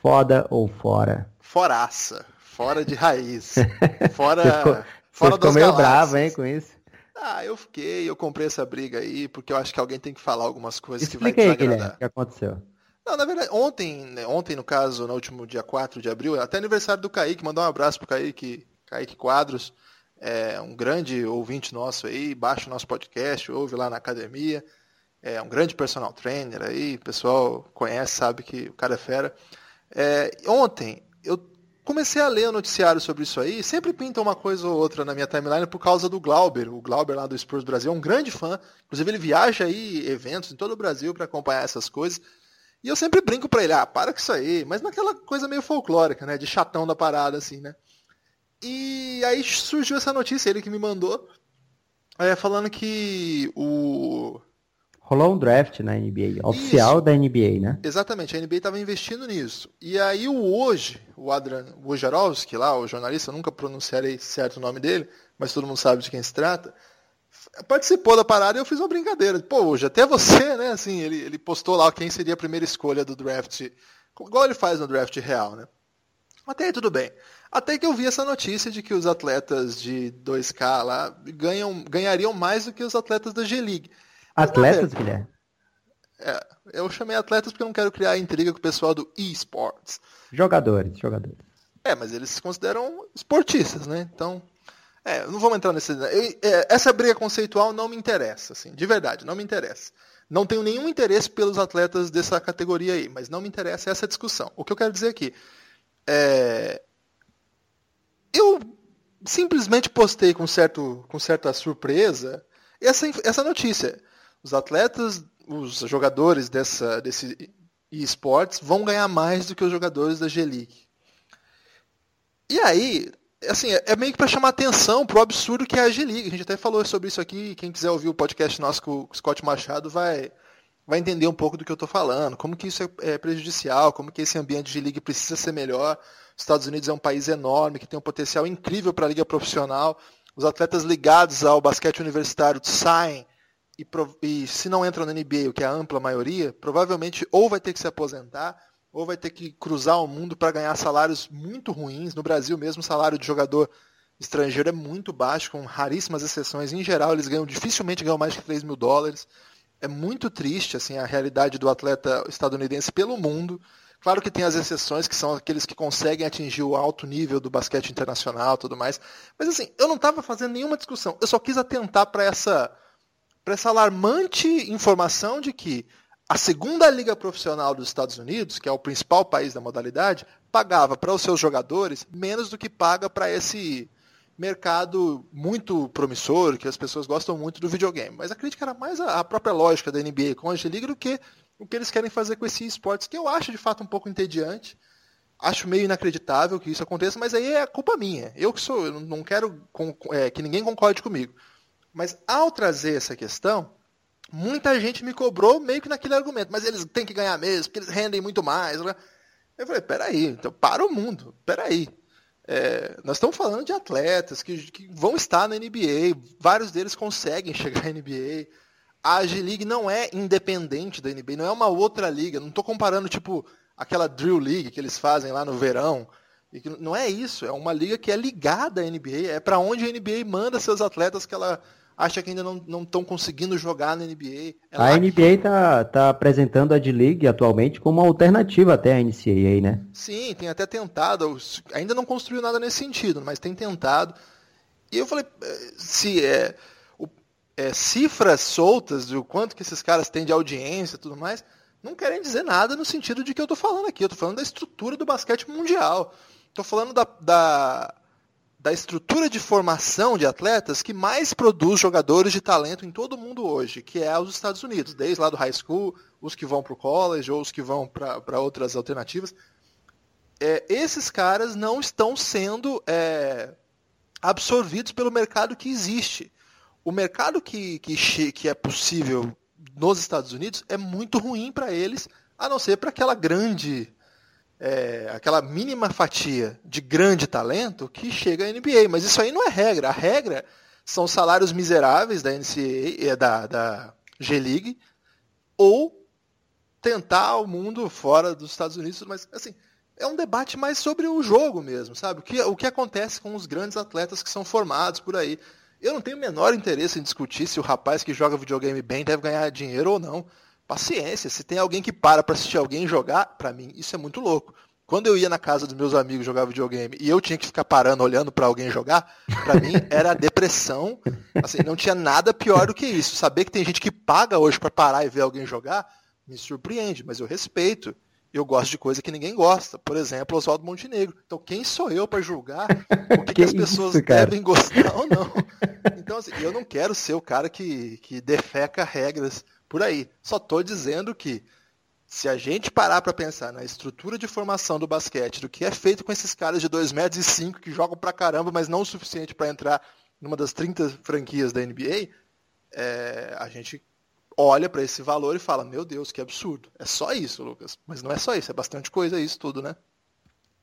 Foda ou fora? Foraça. Fora de raiz. Fora, ficou, fora ficou meio bravo, hein, com isso? Ah, eu fiquei, eu comprei essa briga aí, porque eu acho que alguém tem que falar algumas coisas Explica que vai aí, desagradar. o que aconteceu? Não, na verdade, ontem, né, ontem, no caso, no último dia 4 de abril, até aniversário do Kaique, mandar um abraço pro Kaique, Kaique Quadros é um grande ouvinte nosso aí, baixa o nosso podcast, ouve lá na academia, é um grande personal trainer aí, o pessoal conhece, sabe que o cara é fera. É, ontem eu comecei a ler noticiário sobre isso aí, sempre pinta uma coisa ou outra na minha timeline por causa do Glauber, o Glauber lá do Spurs Brasil, é um grande fã, inclusive ele viaja aí eventos em todo o Brasil para acompanhar essas coisas. E eu sempre brinco pra ele, ah, para com isso aí, mas naquela coisa meio folclórica, né, de chatão da parada assim, né? E aí surgiu essa notícia, ele que me mandou, é, falando que o. Rolou um draft na NBA, oficial Isso. da NBA, né? Exatamente, a NBA estava investindo nisso. E aí o hoje, o Adrian Wojnarowski lá, o jornalista, nunca pronunciarei certo o nome dele, mas todo mundo sabe de quem se trata, participou da parada e eu fiz uma brincadeira. Pô, hoje até você, né? Assim, ele, ele postou lá quem seria a primeira escolha do draft, igual ele faz no draft real, né? Até aí tudo bem. Até que eu vi essa notícia de que os atletas de 2K lá ganham, ganhariam mais do que os atletas da G-League. Atletas, Guilherme? É, eu chamei atletas porque eu não quero criar intriga com o pessoal do eSports. Jogadores, jogadores. É, mas eles se consideram esportistas, né? Então, é, não vamos entrar nesse. Eu, é, essa briga conceitual não me interessa, assim, de verdade, não me interessa. Não tenho nenhum interesse pelos atletas dessa categoria aí, mas não me interessa essa discussão. O que eu quero dizer aqui é, eu simplesmente postei com, certo, com certa surpresa essa, essa notícia. Os atletas, os jogadores dessa, desse esportes vão ganhar mais do que os jogadores da G-League. E aí, assim, é meio que para chamar atenção pro absurdo que é a G-League. A gente até falou sobre isso aqui. Quem quiser ouvir o podcast nosso com o Scott Machado vai, vai entender um pouco do que eu estou falando. Como que isso é, é prejudicial, como que esse ambiente de G-League precisa ser melhor. Os Estados Unidos é um país enorme, que tem um potencial incrível para a liga profissional. Os atletas ligados ao basquete universitário saem e, e, se não entram na NBA, o que é a ampla maioria, provavelmente ou vai ter que se aposentar ou vai ter que cruzar o mundo para ganhar salários muito ruins. No Brasil mesmo, o salário de jogador estrangeiro é muito baixo, com raríssimas exceções. Em geral, eles ganham dificilmente ganham mais de 3 mil dólares. É muito triste assim a realidade do atleta estadunidense pelo mundo. Claro que tem as exceções, que são aqueles que conseguem atingir o alto nível do basquete internacional tudo mais. Mas assim, eu não estava fazendo nenhuma discussão. Eu só quis atentar para essa, essa alarmante informação de que a segunda liga profissional dos Estados Unidos, que é o principal país da modalidade, pagava para os seus jogadores menos do que paga para esse mercado muito promissor, que as pessoas gostam muito do videogame. Mas a crítica era mais a própria lógica da NBA com a G-League do que o que eles querem fazer com esse esportes, que eu acho de fato um pouco entediante. Acho meio inacreditável que isso aconteça, mas aí é culpa minha. Eu que sou, eu não quero é, que ninguém concorde comigo. Mas ao trazer essa questão, muita gente me cobrou meio que naquele argumento. Mas eles têm que ganhar mesmo, porque eles rendem muito mais. Né? Eu falei, peraí, então para o mundo, peraí. É, nós estamos falando de atletas que, que, vão estar na NBA, vários deles conseguem chegar na NBA. A G-League não é independente da NBA, não é uma outra liga. Não estou comparando, tipo, aquela Drill League que eles fazem lá no verão. Não é isso, é uma liga que é ligada à NBA, é para onde a NBA manda seus atletas que ela acha que ainda não estão conseguindo jogar na NBA. Ela a NBA está tá apresentando a D-League atualmente como uma alternativa até a NCAA, né? Sim, tem até tentado, ainda não construiu nada nesse sentido, mas tem tentado. E eu falei, eh, se é, o, é cifras soltas do quanto que esses caras têm de audiência e tudo mais, não querem dizer nada no sentido de que eu estou falando aqui. Eu estou falando da estrutura do basquete mundial. Estou falando da, da da estrutura de formação de atletas que mais produz jogadores de talento em todo o mundo hoje, que é os Estados Unidos, desde lá do high school, os que vão para o college ou os que vão para outras alternativas. É, esses caras não estão sendo é, absorvidos pelo mercado que existe. O mercado que, que, que é possível nos Estados Unidos é muito ruim para eles, a não ser para aquela grande é, aquela mínima fatia de grande talento que chega à NBA. Mas isso aí não é regra. A regra são salários miseráveis da NCAA, é, da, da G-League, ou tentar o mundo fora dos Estados Unidos. Mas, assim, é um debate mais sobre o jogo mesmo, sabe? O que, o que acontece com os grandes atletas que são formados por aí. Eu não tenho o menor interesse em discutir se o rapaz que joga videogame bem deve ganhar dinheiro ou não. Paciência, se tem alguém que para para assistir alguém jogar, para mim isso é muito louco. Quando eu ia na casa dos meus amigos jogar videogame e eu tinha que ficar parando olhando para alguém jogar, para mim era depressão. Assim, não tinha nada pior do que isso. Saber que tem gente que paga hoje para parar e ver alguém jogar me surpreende, mas eu respeito. Eu gosto de coisa que ninguém gosta. Por exemplo, Oswaldo Montenegro. Então, quem sou eu para julgar o que, que, que as pessoas isso, devem gostar ou não? Então, assim, eu não quero ser o cara que, que defeca regras por aí. Só estou dizendo que se a gente parar para pensar na estrutura de formação do basquete, do que é feito com esses caras de 2 metros e 5 que jogam pra caramba, mas não o suficiente para entrar numa das 30 franquias da NBA, é, a gente olha para esse valor e fala, meu Deus, que absurdo. É só isso, Lucas. Mas não é só isso, é bastante coisa isso tudo, né?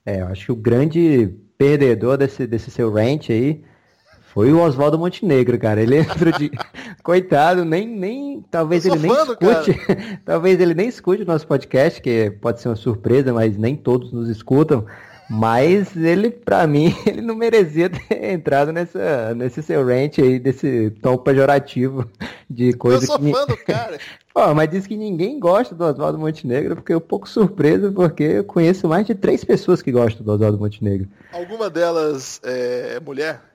É, eu acho que o grande perdedor desse, desse seu rant aí foi o Oswaldo Montenegro, cara. Ele entrou de. Coitado, nem, nem. Talvez ele nem escute. talvez ele nem escute o nosso podcast, que pode ser uma surpresa, mas nem todos nos escutam. Mas ele, pra mim, ele não merecia ter entrado nessa, nesse seu rant aí, desse tom pejorativo de coisa eu sou que. Fã do cara. Pô, mas diz que ninguém gosta do Oswaldo Montenegro, porque eu um pouco surpreso, porque eu conheço mais de três pessoas que gostam do Oswaldo Montenegro. Alguma delas é mulher?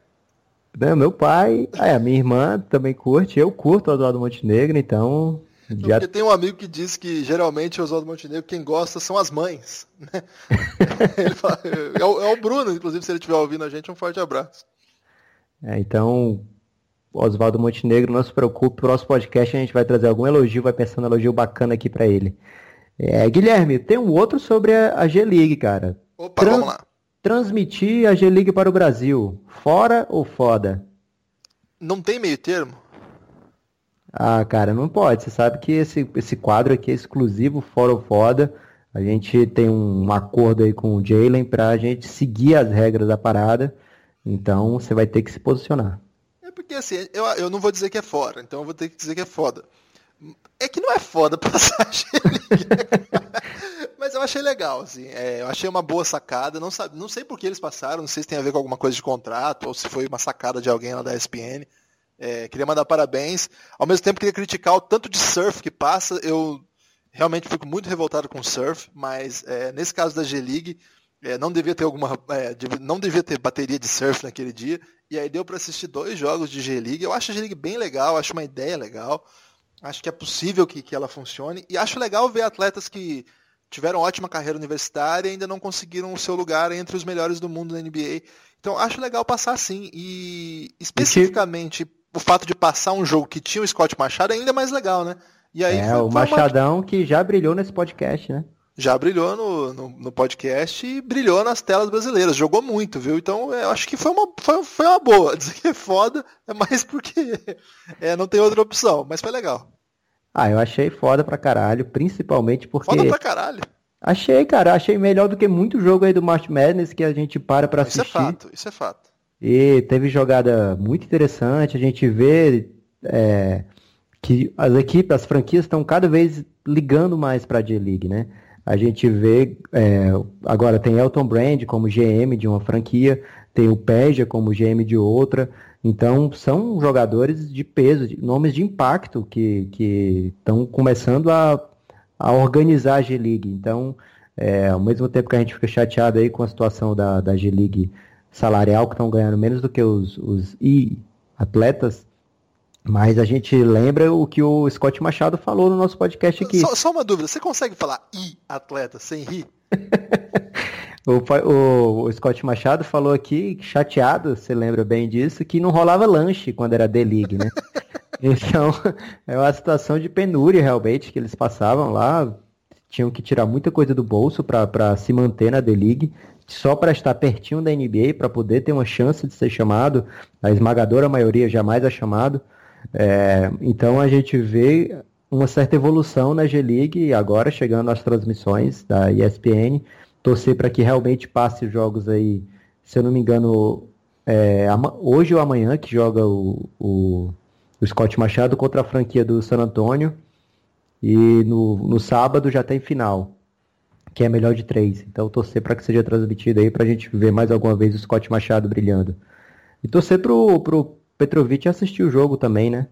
Né, meu pai, é, a minha irmã também curte, eu curto o Oswaldo Montenegro, então. Já... Porque tem um amigo que diz que geralmente o Oswaldo Montenegro quem gosta são as mães. Né? fala, é, o, é, o, Bruno, inclusive, se ele estiver ouvindo a gente, um forte abraço. É, então, Oswaldo Montenegro, não se preocupe, no nosso podcast a gente vai trazer algum elogio, vai pensar um elogio bacana aqui para ele. É, Guilherme, tem um outro sobre a, G-League, cara. Opa, Trans... vamos lá transmitir a G-League para o Brasil, fora ou foda? Não tem meio termo? Ah, cara, não pode. Você sabe que esse, esse quadro aqui é exclusivo, fora ou foda. A gente tem um acordo aí com o Jalen para a gente seguir as regras da parada. Então você vai ter que se posicionar. É porque assim, eu, eu não vou dizer que é fora, então eu vou ter que dizer que é foda. É que não é foda passar a G-League. Mas eu achei legal, assim. É, eu achei uma boa sacada. Não, sabe, não sei por que eles passaram, não sei se tem a ver com alguma coisa de contrato ou se foi uma sacada de alguém lá da ESPN. É, queria mandar parabéns. Ao mesmo tempo, queria criticar o tanto de surf que passa. Eu realmente fico muito revoltado com o surf, mas é, nesse caso da G-League, é, não devia ter alguma. É, não devia ter bateria de surf naquele dia. E aí deu para assistir dois jogos de G-League. Eu acho a G-League bem legal, acho uma ideia legal. Acho que é possível que, que ela funcione. E acho legal ver atletas que tiveram ótima carreira universitária e ainda não conseguiram o seu lugar entre os melhores do mundo na NBA. Então acho legal passar sim. E especificamente o fato de passar um jogo que tinha o Scott Machado é ainda mais legal, né? E aí é, foi, o Machadão uma... que já brilhou nesse podcast, né? já brilhou no, no, no, podcast e brilhou nas telas brasileiras. Jogou muito, viu? Então eu acho que foi uma, foi, foi uma boa. Dizer que é foda é mais porque é, não tem outra opção, mas foi legal. Ah, eu achei foda pra caralho, principalmente porque. Foda pra caralho. Achei, cara, achei melhor do que muito jogo aí do March Madness que a gente para pra assistir. Isso é fato, isso é fato. E teve jogada muito interessante, a gente vê é, que as equipes, as franquias estão cada vez ligando mais pra J-League, né? A gente vê, é, agora tem Elton Brand como GM de uma franquia, tem o Peja como GM de outra. Então, são jogadores de peso, de, nomes de impacto que estão começando a, a organizar a G-League. Então, é, ao mesmo tempo que a gente fica chateado aí com a situação da, da G-League salarial, que estão ganhando menos do que os, os I atletas, mas a gente lembra o que o Scott Machado falou no nosso podcast aqui. Só, só uma dúvida, você consegue falar I atleta sem rir? o, o, o, Scott Machado falou aqui, chateado, você lembra bem disso, que não rolava lanche quando era D-League, né? então, é uma situação de penúria realmente que eles passavam lá. Tinham que tirar muita coisa do bolso para se manter na D-League só para estar pertinho da NBA, para poder ter uma chance de ser chamado. A esmagadora maioria jamais é chamado. É, então a gente vê uma certa evolução na G-League agora chegando às transmissões da ESPN. Torcer para que realmente passe os jogos aí, se eu não me engano, é, hoje ou amanhã que joga o, o, o, Scott Machado contra a franquia do San Antônio. E no, no sábado já tem final, que é melhor de três. Então torcer para que seja transmitido aí para a gente ver mais alguma vez o Scott Machado brilhando. E torcer pro, pro Petrovic assistiu o jogo também, né?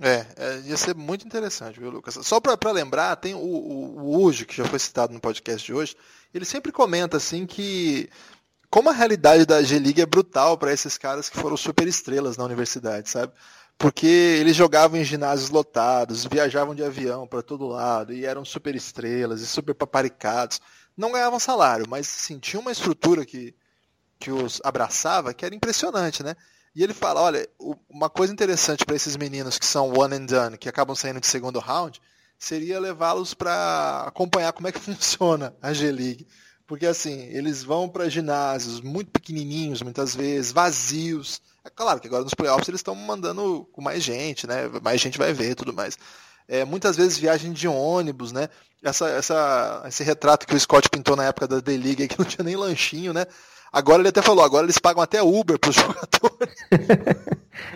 É, é, ia ser muito interessante, viu, Lucas? Só para lembrar, tem o, o, o que já foi citado no podcast de hoje, ele sempre comenta assim que como a realidade da G-League é brutal para esses caras que foram super estrelas na universidade, sabe? Porque eles jogavam em ginásios lotados, viajavam de avião para todo lado e eram super estrelas e super paparicados. Não ganhavam salário, mas assim, tinha uma estrutura que, que os abraçava que era impressionante, né? E ele fala, olha, uma coisa interessante para esses meninos que são one and done, que acabam saindo de segundo round, seria levá-los para acompanhar como é que funciona a G-League. Porque assim, eles vão para ginásios muito pequenininhos, muitas vezes, vazios. É claro que agora nos playoffs eles estão mandando com mais gente, né? Mais gente vai ver tudo mais. É, muitas vezes viagem de ônibus, né? Essa, essa, esse retrato que o Scott pintou na época da D-League, que não tinha nem lanchinho, né? Agora ele até falou, agora eles pagam até Uber para os jogadores.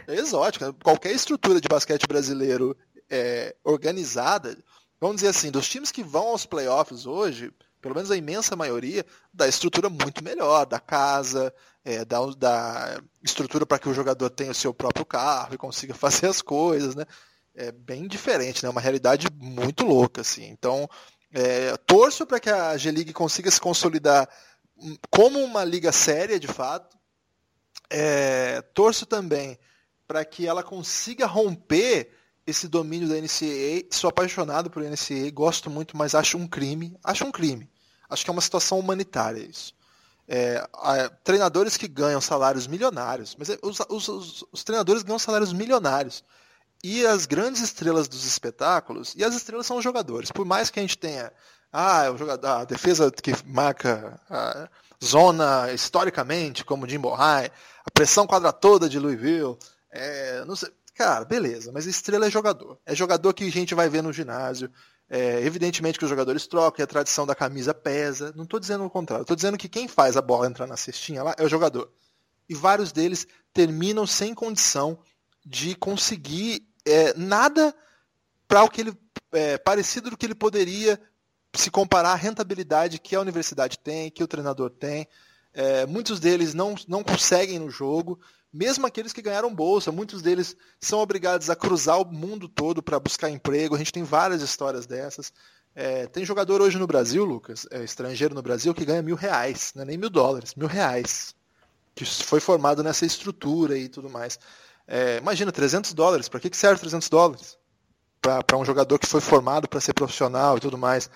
é exótico. Qualquer estrutura de basquete brasileiro é, organizada, vamos dizer assim, dos times que vão aos playoffs hoje, pelo menos a imensa maioria, da estrutura muito melhor, da casa, é, da, da estrutura para que o jogador tenha o seu próprio carro e consiga fazer as coisas, né? É bem diferente, né? Uma realidade muito louca, assim. Então, é, torço para que a G-League consiga se consolidar como uma liga séria, de fato. É, torço também para que ela consiga romper esse domínio da NCAA. Sou apaixonado por NCAA, gosto muito, mas acho um crime. Acho um crime. Acho que é uma situação humanitária isso. É, treinadores que ganham salários milionários, mas é, os, os, os, os, treinadores ganham salários milionários. E as grandes estrelas dos espetáculos, e as estrelas são os jogadores. Por mais que a gente tenha ah, o jogador, a defesa que marca a zona historicamente, como Jim Bohai, a pressão quadra toda de Louisville, é, não sei, cara, beleza, mas estrela é jogador. É jogador que a gente vai ver no ginásio. É, evidentemente que os jogadores trocam e a tradição da camisa pesa. Não estou dizendo o contrário. Estou dizendo que quem faz a bola entrar na cestinha lá é o jogador. E vários deles terminam sem condição de conseguir é, nada para o que ele é, parecido do que ele poderia se comparar a rentabilidade que a universidade tem, que o treinador tem. É, muitos deles não, não conseguem no jogo, mesmo aqueles que ganharam bolsa, muitos deles são obrigados a cruzar o mundo todo para buscar emprego. A gente tem várias histórias dessas. É, tem jogador hoje no Brasil, Lucas, é, estrangeiro no Brasil, que ganha mil reais, não é nem mil dólares, mil reais. Que foi formado nessa estrutura e tudo mais. É, imagina, 300 dólares, para que, que serve 300 dólares? Para um jogador que foi formado para ser profissional e tudo mais.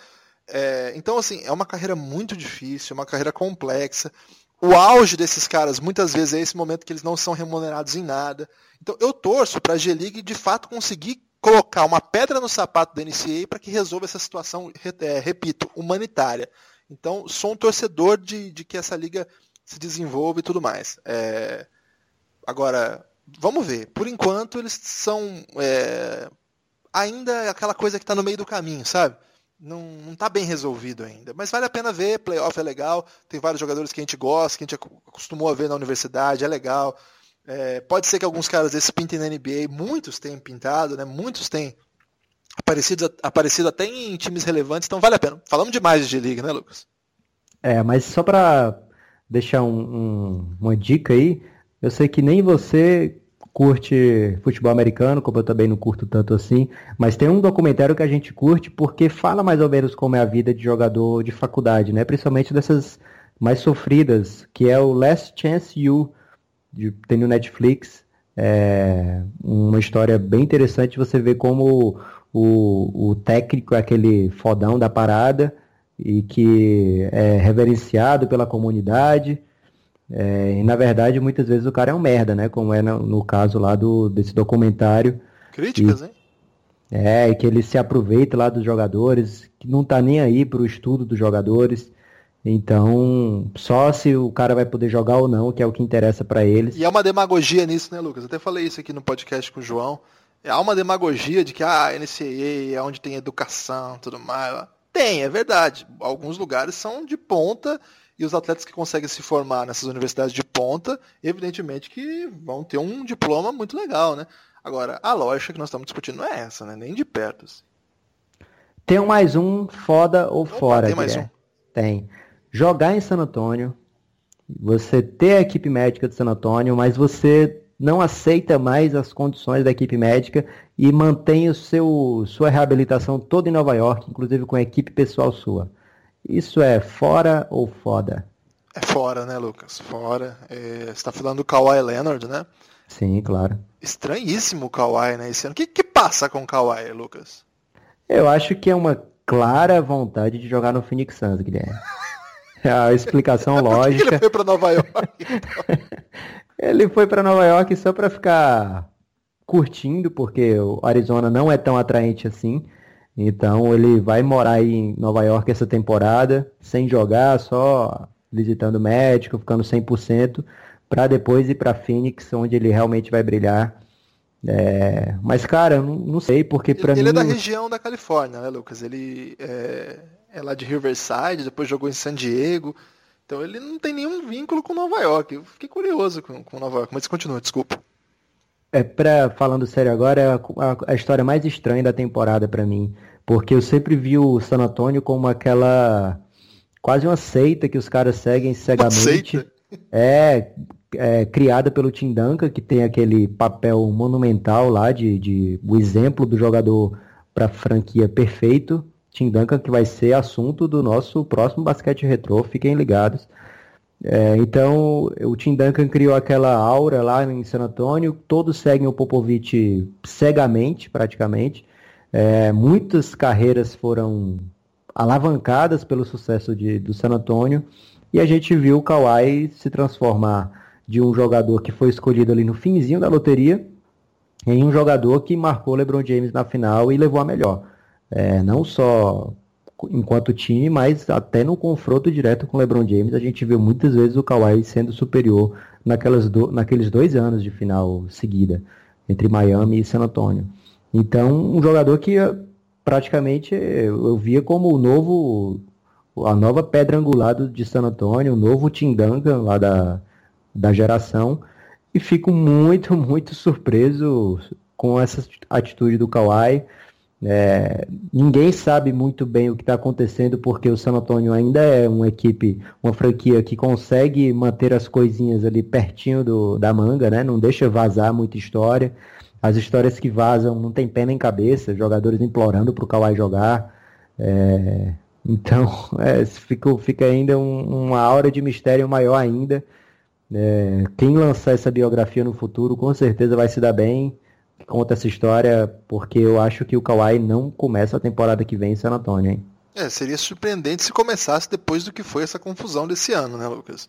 É, então, assim, é uma carreira muito difícil, uma carreira complexa. O auge desses caras, muitas vezes, é esse momento que eles não são remunerados em nada. Então, eu torço para a G-League, de fato, conseguir colocar uma pedra no sapato da NCAA para que resolva essa situação, é, repito, humanitária. Então, sou um torcedor de, de que essa liga se desenvolva e tudo mais. É... Agora, vamos ver. Por enquanto, eles são é... ainda aquela coisa que está no meio do caminho, sabe? Não está bem resolvido ainda. Mas vale a pena ver, playoff é legal, tem vários jogadores que a gente gosta, que a gente acostumou a ver na universidade, é legal. É, pode ser que alguns caras desses pintem na NBA, muitos têm pintado, né? Muitos têm aparecido, aparecido até em times relevantes, então vale a pena. Falamos demais de liga, né, Lucas? É, mas só para deixar um, um, uma dica aí, eu sei que nem você curte futebol americano, como eu também não curto tanto assim, mas tem um documentário que a gente curte porque fala mais ou menos como é a vida de jogador de faculdade, né? Principalmente dessas mais sofridas, que é o Last Chance You, de, tem no Netflix. É uma história bem interessante. Você vê como o, o técnico é aquele fodão da parada e que é reverenciado pela comunidade. É, e na verdade, muitas vezes o cara é um merda, né? Como é no, no caso lá do, desse documentário. Críticas, e, hein? É, e que ele se aproveita lá dos jogadores, que não tá nem aí pro estudo dos jogadores. Então, só se o cara vai poder jogar ou não, que é o que interessa para eles. E há uma demagogia nisso, né, Lucas? Eu até falei isso aqui no podcast com o João. Há uma demagogia de que ah, a NCAA é onde tem educação tudo mais. Tem, é verdade. Alguns lugares são de ponta e os atletas que conseguem se formar nessas universidades de ponta, evidentemente que vão ter um diploma muito legal, né? Agora, a lógica que nós estamos discutindo não é essa, né? Nem de perto. Assim. Tem mais um foda ou Opa, fora, Tem mais um. Tem jogar em San Antônio, você ter a equipe médica de San Antônio, mas você não aceita mais as condições da equipe médica e mantém o seu, sua reabilitação toda em Nova York, inclusive com a equipe pessoal sua. Isso é fora ou foda? É fora, né, Lucas? Fora. É, você está falando do Kawhi Leonard, né? Sim, claro. Estranhíssimo o Kawhi, né, esse ano. O que, que passa com o Kawhi, Lucas? Eu acho que é uma clara vontade de jogar no Phoenix Suns, Guilherme. a explicação lógica. ele foi para Nova York? Então? ele foi para Nova York só para ficar curtindo, porque o Arizona não é tão atraente assim. Então ele vai morar aí em Nova York essa temporada, sem jogar, só visitando o médico, ficando 100%, para depois ir para Phoenix, onde ele realmente vai brilhar. É... Mas, cara, eu não, não sei, porque para mim... Ele é da região da Califórnia, né, Lucas? Ele é é lá de Riverside, depois jogou em San Diego. Então ele não tem nenhum vínculo com Nova York. Eu fiquei curioso com, com Nova York, mas continua, desculpa. É, pra, falando sério agora, é a, a, história mais estranha da temporada para mim. Porque eu sempre vi o San Antonio como aquela. quase uma seita que os caras seguem cegamente. É, é, criada pelo Tim Duncan, que tem aquele papel monumental lá de, de o exemplo do jogador para franquia perfeito. Tim Duncan, que vai ser assunto do nosso próximo basquete retrô, fiquem ligados. É, então, o Tim Duncan criou aquela aura lá em San Antonio, todos seguem o Popovich cegamente, praticamente. É, muitas carreiras foram alavancadas pelo sucesso de, do San Antonio, e a gente viu o Kawhi se transformar de um jogador que foi escolhido ali no finzinho da loteria em um jogador que marcou LeBron James na final e levou a melhor. É, não só enquanto time, mas até no confronto direto com o LeBron James, a gente viu muitas vezes o Kawhi sendo superior naquelas do, naqueles dois anos de final seguida, entre Miami e San Antonio. Então, um jogador que praticamente eu via como o novo, a nova pedra angular de San Antonio, o novo Tim Duncan lá da, da geração, e fico muito, muito surpreso com essa atitude do Kawhi. É, ninguém sabe muito bem o que está acontecendo porque o San Antonio ainda é uma equipe, uma franquia que consegue manter as coisinhas ali pertinho do, da manga, né? Não deixa vazar muita história. As histórias que vazam não tem pé nem cabeça, jogadores implorando para o Kawhi jogar. É, então, é, fica, fica ainda um, uma aura de mistério maior ainda. É, quem lançar essa biografia no futuro com certeza vai se dar bem. Conta essa história, porque eu acho que o Kawhi não começa a temporada que vem em San Antonio, hein? É, seria surpreendente se começasse depois do que foi essa confusão desse ano, né, Lucas?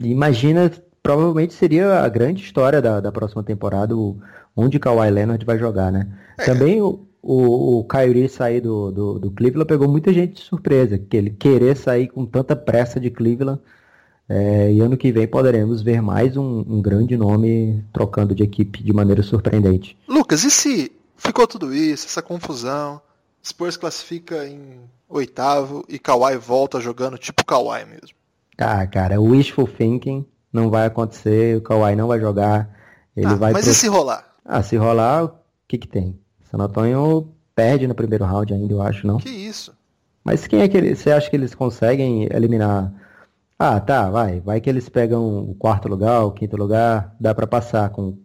Imagina, provavelmente seria a grande história da, da próxima temporada, o, onde Kawhi Leonard vai jogar, né? É. Também o, o, o Kyrie sair do, do, do, Cleveland pegou muita gente de surpresa, que ele querer sair com tanta pressa de Cleveland. É, e ano que vem poderemos ver mais um, um, grande nome trocando de equipe de maneira surpreendente. Lucas, e se ficou tudo isso, essa confusão, Spurs classifica em oitavo e Kawhi volta jogando tipo Kawhi mesmo. Ah, cara, wishful thinking não vai acontecer, o Kawhi não vai jogar. Ele ah, vai mas pro... e se rolar? Ah, se rolar, o que que tem? San Antonio perde no primeiro round ainda, eu acho, não? Que isso? Mas quem é que ele, você acha que eles conseguem eliminar? Ah, tá, vai, vai que eles pegam o quarto lugar, o quinto lugar, dá para passar com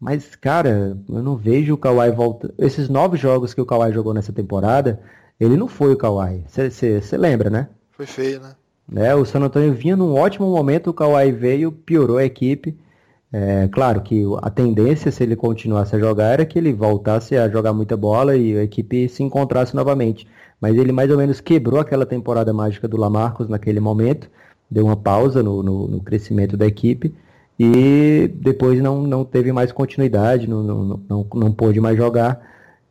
mas, cara, eu não vejo o Kawhi volta. Esses nove jogos que o Kawhi jogou nessa temporada, ele não foi o Kawhi. Você lembra, né? Foi feio, né? É, o San Antonio vinha num ótimo momento, o Kawhi veio, piorou a equipe. É, claro que a tendência, se ele continuasse a jogar, era que ele voltasse a jogar muita bola e a equipe se encontrasse novamente. Mas ele mais ou menos quebrou aquela temporada mágica do Lamarcus naquele momento, deu uma pausa no, no, no crescimento da equipe e depois não, não teve mais continuidade, não, não, não, não pôde mais jogar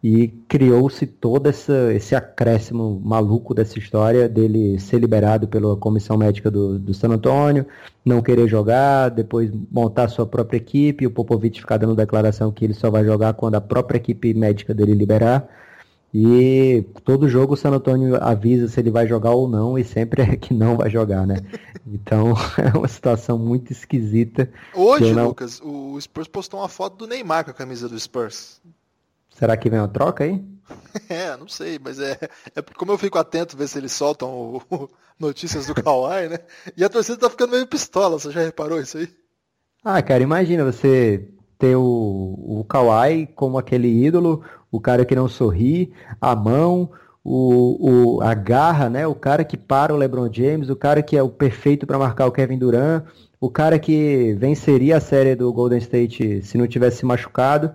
e criou-se todo essa, esse acréscimo maluco dessa história dele ser liberado pela comissão médica do, do San Antônio, não querer jogar, depois montar sua própria equipe, o Popovich ficar dando declaração que ele só vai jogar quando a própria equipe médica dele liberar. E todo jogo o San Antonio avisa se ele vai jogar ou não, e sempre é que não vai jogar, né? Então é uma situação muito esquisita. Hoje, não... Lucas, o Spurs postou uma foto do Neymar com a camisa do Spurs. Será que vem uma troca aí? É, não sei, mas é, é como eu fico atento ver se eles soltam o, o, notícias do Kawhi, né? E a torcida tá ficando meio pistola, você já reparou isso aí? Ah, cara, imagina você ter o, o Kawhi como aquele ídolo, o cara que não sorri, a mão, o, o, a garra, né? O cara que para o LeBron James, o cara que é o perfeito para marcar o Kevin Durant, o cara que venceria a série do Golden State se não tivesse se machucado.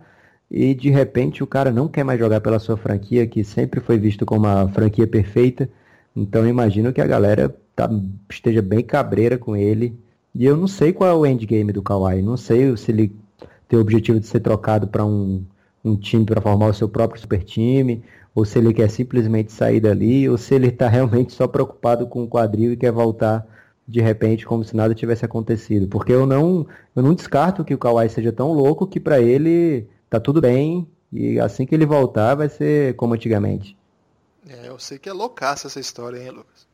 E de repente o cara não quer mais jogar pela sua franquia, que sempre foi visto como uma franquia perfeita. Então imagino que a galera tá, esteja bem cabreira com ele. E eu não sei qual é o endgame do Kawhi. Não sei se ele tem o objetivo de ser trocado para um um time para formar o seu próprio super time, ou se ele quer simplesmente sair dali, ou se ele está realmente só preocupado com o quadril e quer voltar de repente como se nada tivesse acontecido. Porque eu não, eu não descarto que o Kawhi seja tão louco que para ele tá tudo bem e assim que ele voltar vai ser como antigamente. É, eu sei que é loucaça essa história, hein, Lucas?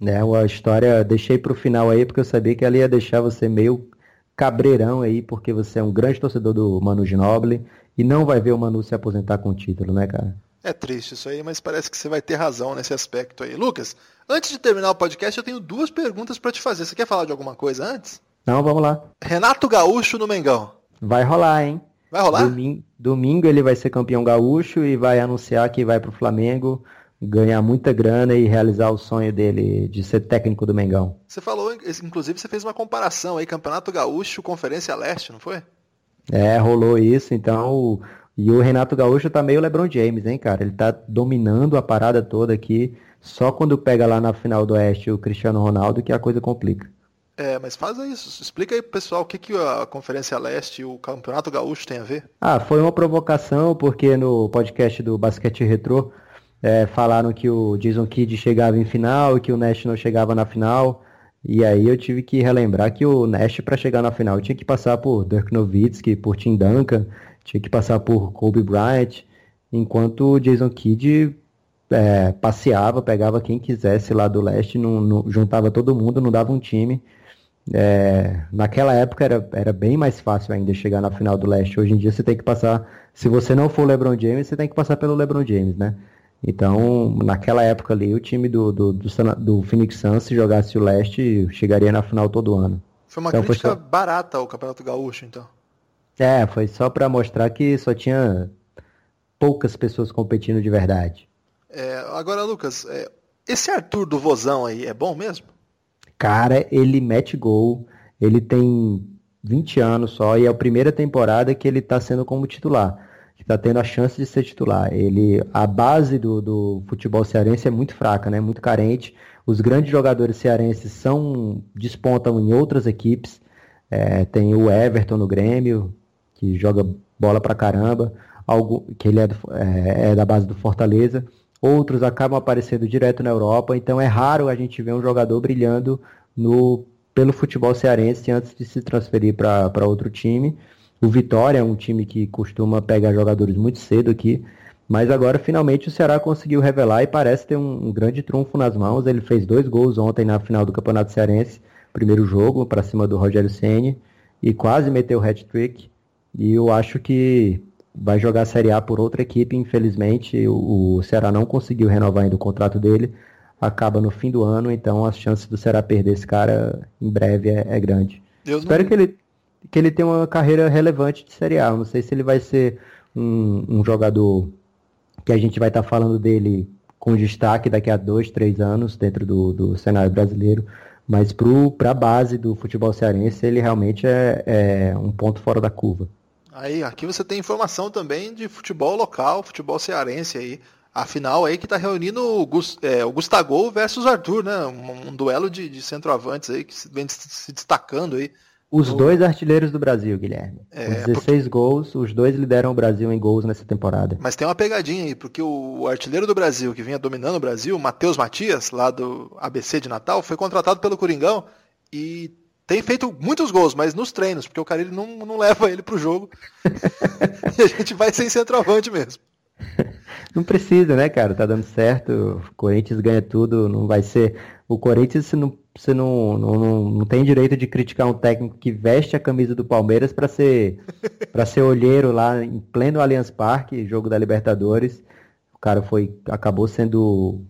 É, a história deixei para o final aí porque eu sabia que ela ia deixar você meio cabreirão aí, porque você é um grande torcedor do Manu Ginobili e não vai ver o Manu se aposentar com o título, né, cara? É triste isso aí, mas parece que você vai ter razão nesse aspecto aí. Lucas, antes de terminar o podcast, eu tenho duas perguntas para te fazer. Você quer falar de alguma coisa antes? Não, vamos lá. Renato Gaúcho no Mengão. Vai rolar, hein? Vai rolar? Domingo, domingo ele vai ser campeão gaúcho e vai anunciar que vai pro Flamengo ganhar muita grana e realizar o sonho dele de ser técnico do Mengão. Você falou, inclusive, você fez uma comparação aí, Campeonato Gaúcho, Conferência Leste, não foi? É, rolou isso, então. E o Renato Gaúcho tá meio LeBron James, hein, cara? Ele tá dominando a parada toda aqui. Só quando pega lá na final do Oeste o Cristiano Ronaldo que a coisa complica. É, mas faz isso. Explica aí pro pessoal o que, que a Conferência Leste e o Campeonato Gaúcho tem a ver. Ah, foi uma provocação, porque no podcast do Basquete Retrô é, falaram que o Jason Kidd chegava em final e que o Nash não chegava na final. E aí eu tive que relembrar que o Nash, para chegar na final, tinha que passar por Dirk Nowitzki, por Tim Duncan, tinha que passar por Kobe Bryant, enquanto o Jason Kidd é, passeava, pegava quem quisesse lá do leste, não, não, juntava todo mundo, não dava um time. É, naquela época era, era bem mais fácil ainda chegar na final do leste. Hoje em dia você tem que passar, se você não for LeBron James, você tem que passar pelo LeBron James, né? Então, naquela época ali, o time do, do, do, do Phoenix Suns, se jogasse o leste, chegaria na final todo ano. Foi uma então, crítica foi só... barata ao Campeonato Gaúcho, então. É, foi só para mostrar que só tinha poucas pessoas competindo de verdade. É, agora, Lucas, é, esse Arthur do Vozão aí é bom mesmo? Cara, ele mete gol, ele tem 20 anos só e é a primeira temporada que ele está sendo como titular, está tendo a chance de ser titular. Ele, a base do, do futebol cearense é muito fraca, né? Muito carente. Os grandes jogadores cearenses são despontam em outras equipes. É, tem o Everton no Grêmio, que joga bola pra caramba, algo, que ele é, do, é, é da base do Fortaleza. Outros acabam aparecendo direto na Europa, então é raro a gente ver um jogador brilhando no, pelo futebol cearense antes de se transferir para outro time. O Vitória é um time que costuma pegar jogadores muito cedo aqui, mas agora finalmente o Ceará conseguiu revelar e parece ter um, um grande trunfo nas mãos. Ele fez dois gols ontem na final do Campeonato Cearense, primeiro jogo para cima do Rogério Ceni e quase meteu o hat-trick. E eu acho que vai jogar a Série A por outra equipe, infelizmente o, o Ceará não conseguiu renovar ainda o contrato dele, acaba no fim do ano, então as chances do Ceará perder esse cara em breve é, é grande. Eu Espero não... que ele que ele tenha uma carreira relevante de Série A. não sei se ele vai ser um, um jogador que a gente vai estar tá falando dele com destaque daqui a dois, três anos dentro do, do cenário brasileiro, mas para a base do futebol cearense ele realmente é, é um ponto fora da curva. Aí, aqui você tem informação também de futebol local, futebol cearense aí. A final aí que está reunindo o, Gust, é, o Gustavo versus Arthur, né? Um, um duelo de, de, centroavantes aí que vem se destacando aí. Os no... dois artilheiros do Brasil, Guilherme. É, Com 16 porque... gols, os dois lideram o Brasil em gols nessa temporada. Mas tem uma pegadinha aí, porque o artilheiro do Brasil, que vinha dominando o Brasil, Matheus Matias, lá do ABC de Natal, foi contratado pelo Coringão e tem feito muitos gols, mas nos treinos, porque o cara ele não, não leva ele pro jogo. e a gente vai sem centroavante mesmo. Não precisa, né, cara? Tá dando certo. O Corinthians ganha tudo. Não vai ser. O Corinthians você não, você não, não, não, não tem direito de criticar um técnico que veste a camisa do Palmeiras para ser para ser olheiro lá em pleno Allianz Parque, jogo da Libertadores. O cara foi acabou sendo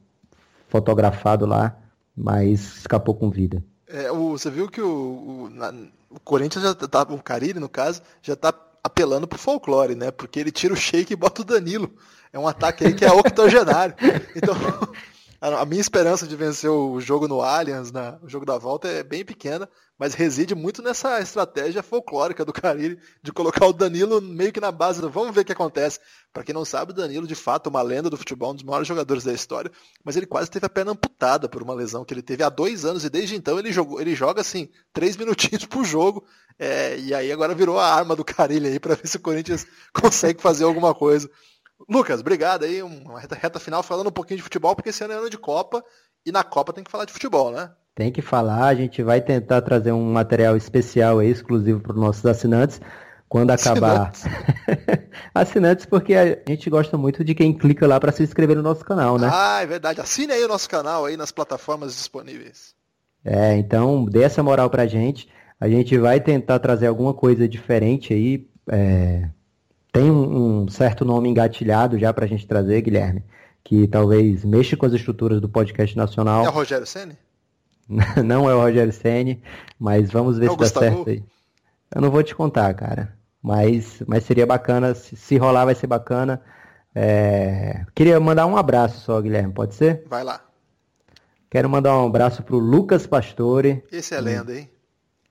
fotografado lá, mas escapou com vida. É, o, você viu que o, o, na, o Corinthians já tá, o Carilli, no caso, já tá apelando pro folclore, né? Porque ele tira o shake e bota o Danilo. É um ataque aí que é octogenário. Então, a minha esperança de vencer o jogo no Allianz, o jogo da volta, é bem pequena, mas reside muito nessa estratégia folclórica do Carilli de colocar o Danilo meio que na base do vamos ver o que acontece. Para quem não sabe, o Danilo, de fato, é uma lenda do futebol, um dos maiores jogadores da história, mas ele quase teve a perna amputada por uma lesão que ele teve há dois anos e desde então ele, jogou, ele joga assim, três minutinhos por jogo. É, e aí agora virou a arma do Carilli aí para ver se o Corinthians consegue fazer alguma coisa. Lucas, obrigado aí. Uma reta, reta final falando um pouquinho de futebol, porque esse ano é ano de Copa e na Copa tem que falar de futebol, né? Tem que falar, a gente vai tentar trazer um material especial aí, exclusivo para os nossos assinantes, quando acabar. Assinantes. assinantes, porque a gente gosta muito de quem clica lá para se inscrever no nosso canal, né? Ah, é verdade. Assine aí o nosso canal aí nas plataformas disponíveis. É, então dê essa moral pra gente. A gente vai tentar trazer alguma coisa diferente aí. É... Tem um, um certo nome engatilhado já pra gente trazer, Guilherme, que talvez mexa com as estruturas do podcast nacional. É o Rogério Senni? não é o Roger Senni, mas vamos ver é se dá certo aí. Eu não vou te contar, cara. Mas, mas seria bacana, se, se rolar vai ser bacana. É... Queria mandar um abraço só, Guilherme, pode ser? Vai lá. Quero mandar um abraço pro Lucas Pastore. Esse é lenda, hein?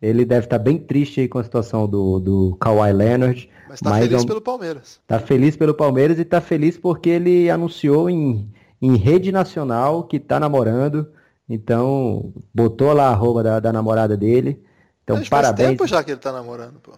Ele deve estar tá bem triste aí com a situação do, do Kawhi Leonard. Mas tá mas feliz é um... pelo Palmeiras. Tá feliz pelo Palmeiras e tá feliz porque ele anunciou em, em rede nacional que tá namorando. Então, botou lá a roupa da, da namorada dele. Então, Mas parabéns. Faz tempo já que ele tá namorando, pô.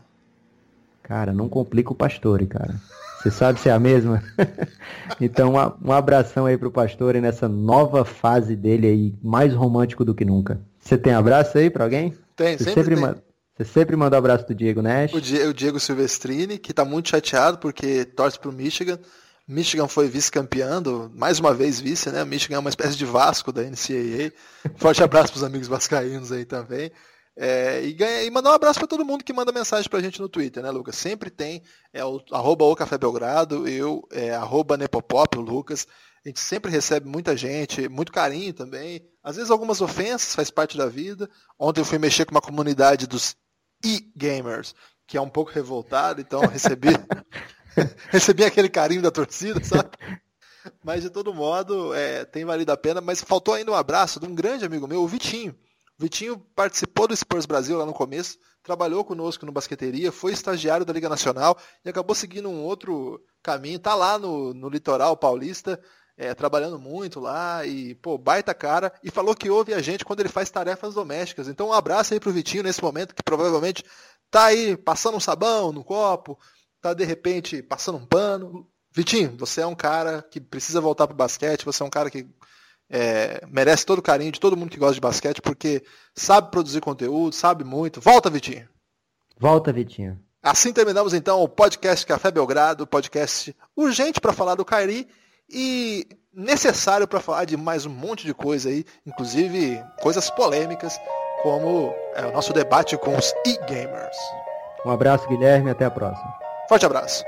Cara, não complica o Pastore, cara. Você sabe se é a mesma? então, um abração aí pro Pastore nessa nova fase dele aí, mais romântico do que nunca. Você tem abraço aí pra alguém? Tem, sempre, sempre tem. Você sempre manda um abraço do Diego Nash. O, o Diego Silvestrini, que tá muito chateado porque torce pro Michigan. Michigan foi vice-campeão, mais uma vez vice, né? Michigan é uma espécie de Vasco da NCAA. Forte abraço para os amigos vascaínos aí também. É, e, ganha, e mandar um abraço para todo mundo que manda mensagem para a gente no Twitter, né, Lucas? Sempre tem é o arroba o Café Belgrado, eu, é, arroba Nepopop, o Lucas. A gente sempre recebe muita gente, muito carinho também. Às vezes algumas ofensas, faz parte da vida. Ontem eu fui mexer com uma comunidade dos e-gamers, que é um pouco revoltada, então recebi Recebi aquele carinho da torcida, sabe? Mas de todo modo, é, tem valido a pena. Mas faltou ainda um abraço de um grande amigo meu, o Vitinho. O Vitinho participou do Spurs Brasil lá no começo, trabalhou conosco no basqueteria, foi estagiário da Liga Nacional e acabou seguindo um outro caminho. Tá lá no, no litoral paulista, é, trabalhando muito lá e, pô, baita cara. E falou que ouve a gente quando ele faz tarefas domésticas. Então um abraço aí pro Vitinho nesse momento, que provavelmente tá aí passando um sabão no copo, tá de repente passando um pano. Vitinho, você é um cara que precisa voltar pro basquete, você é um cara que é, merece todo o carinho de todo mundo que gosta de basquete, porque sabe produzir conteúdo, sabe muito. Volta, Vitinho. Volta, Vitinho. Assim terminamos então o podcast Café Belgrado, podcast urgente para falar do Kairi e necessário para falar de mais um monte de coisa aí, inclusive coisas polêmicas, como é, o nosso debate com os e-gamers. Um abraço, Guilherme, até a próxima. Forte abraço.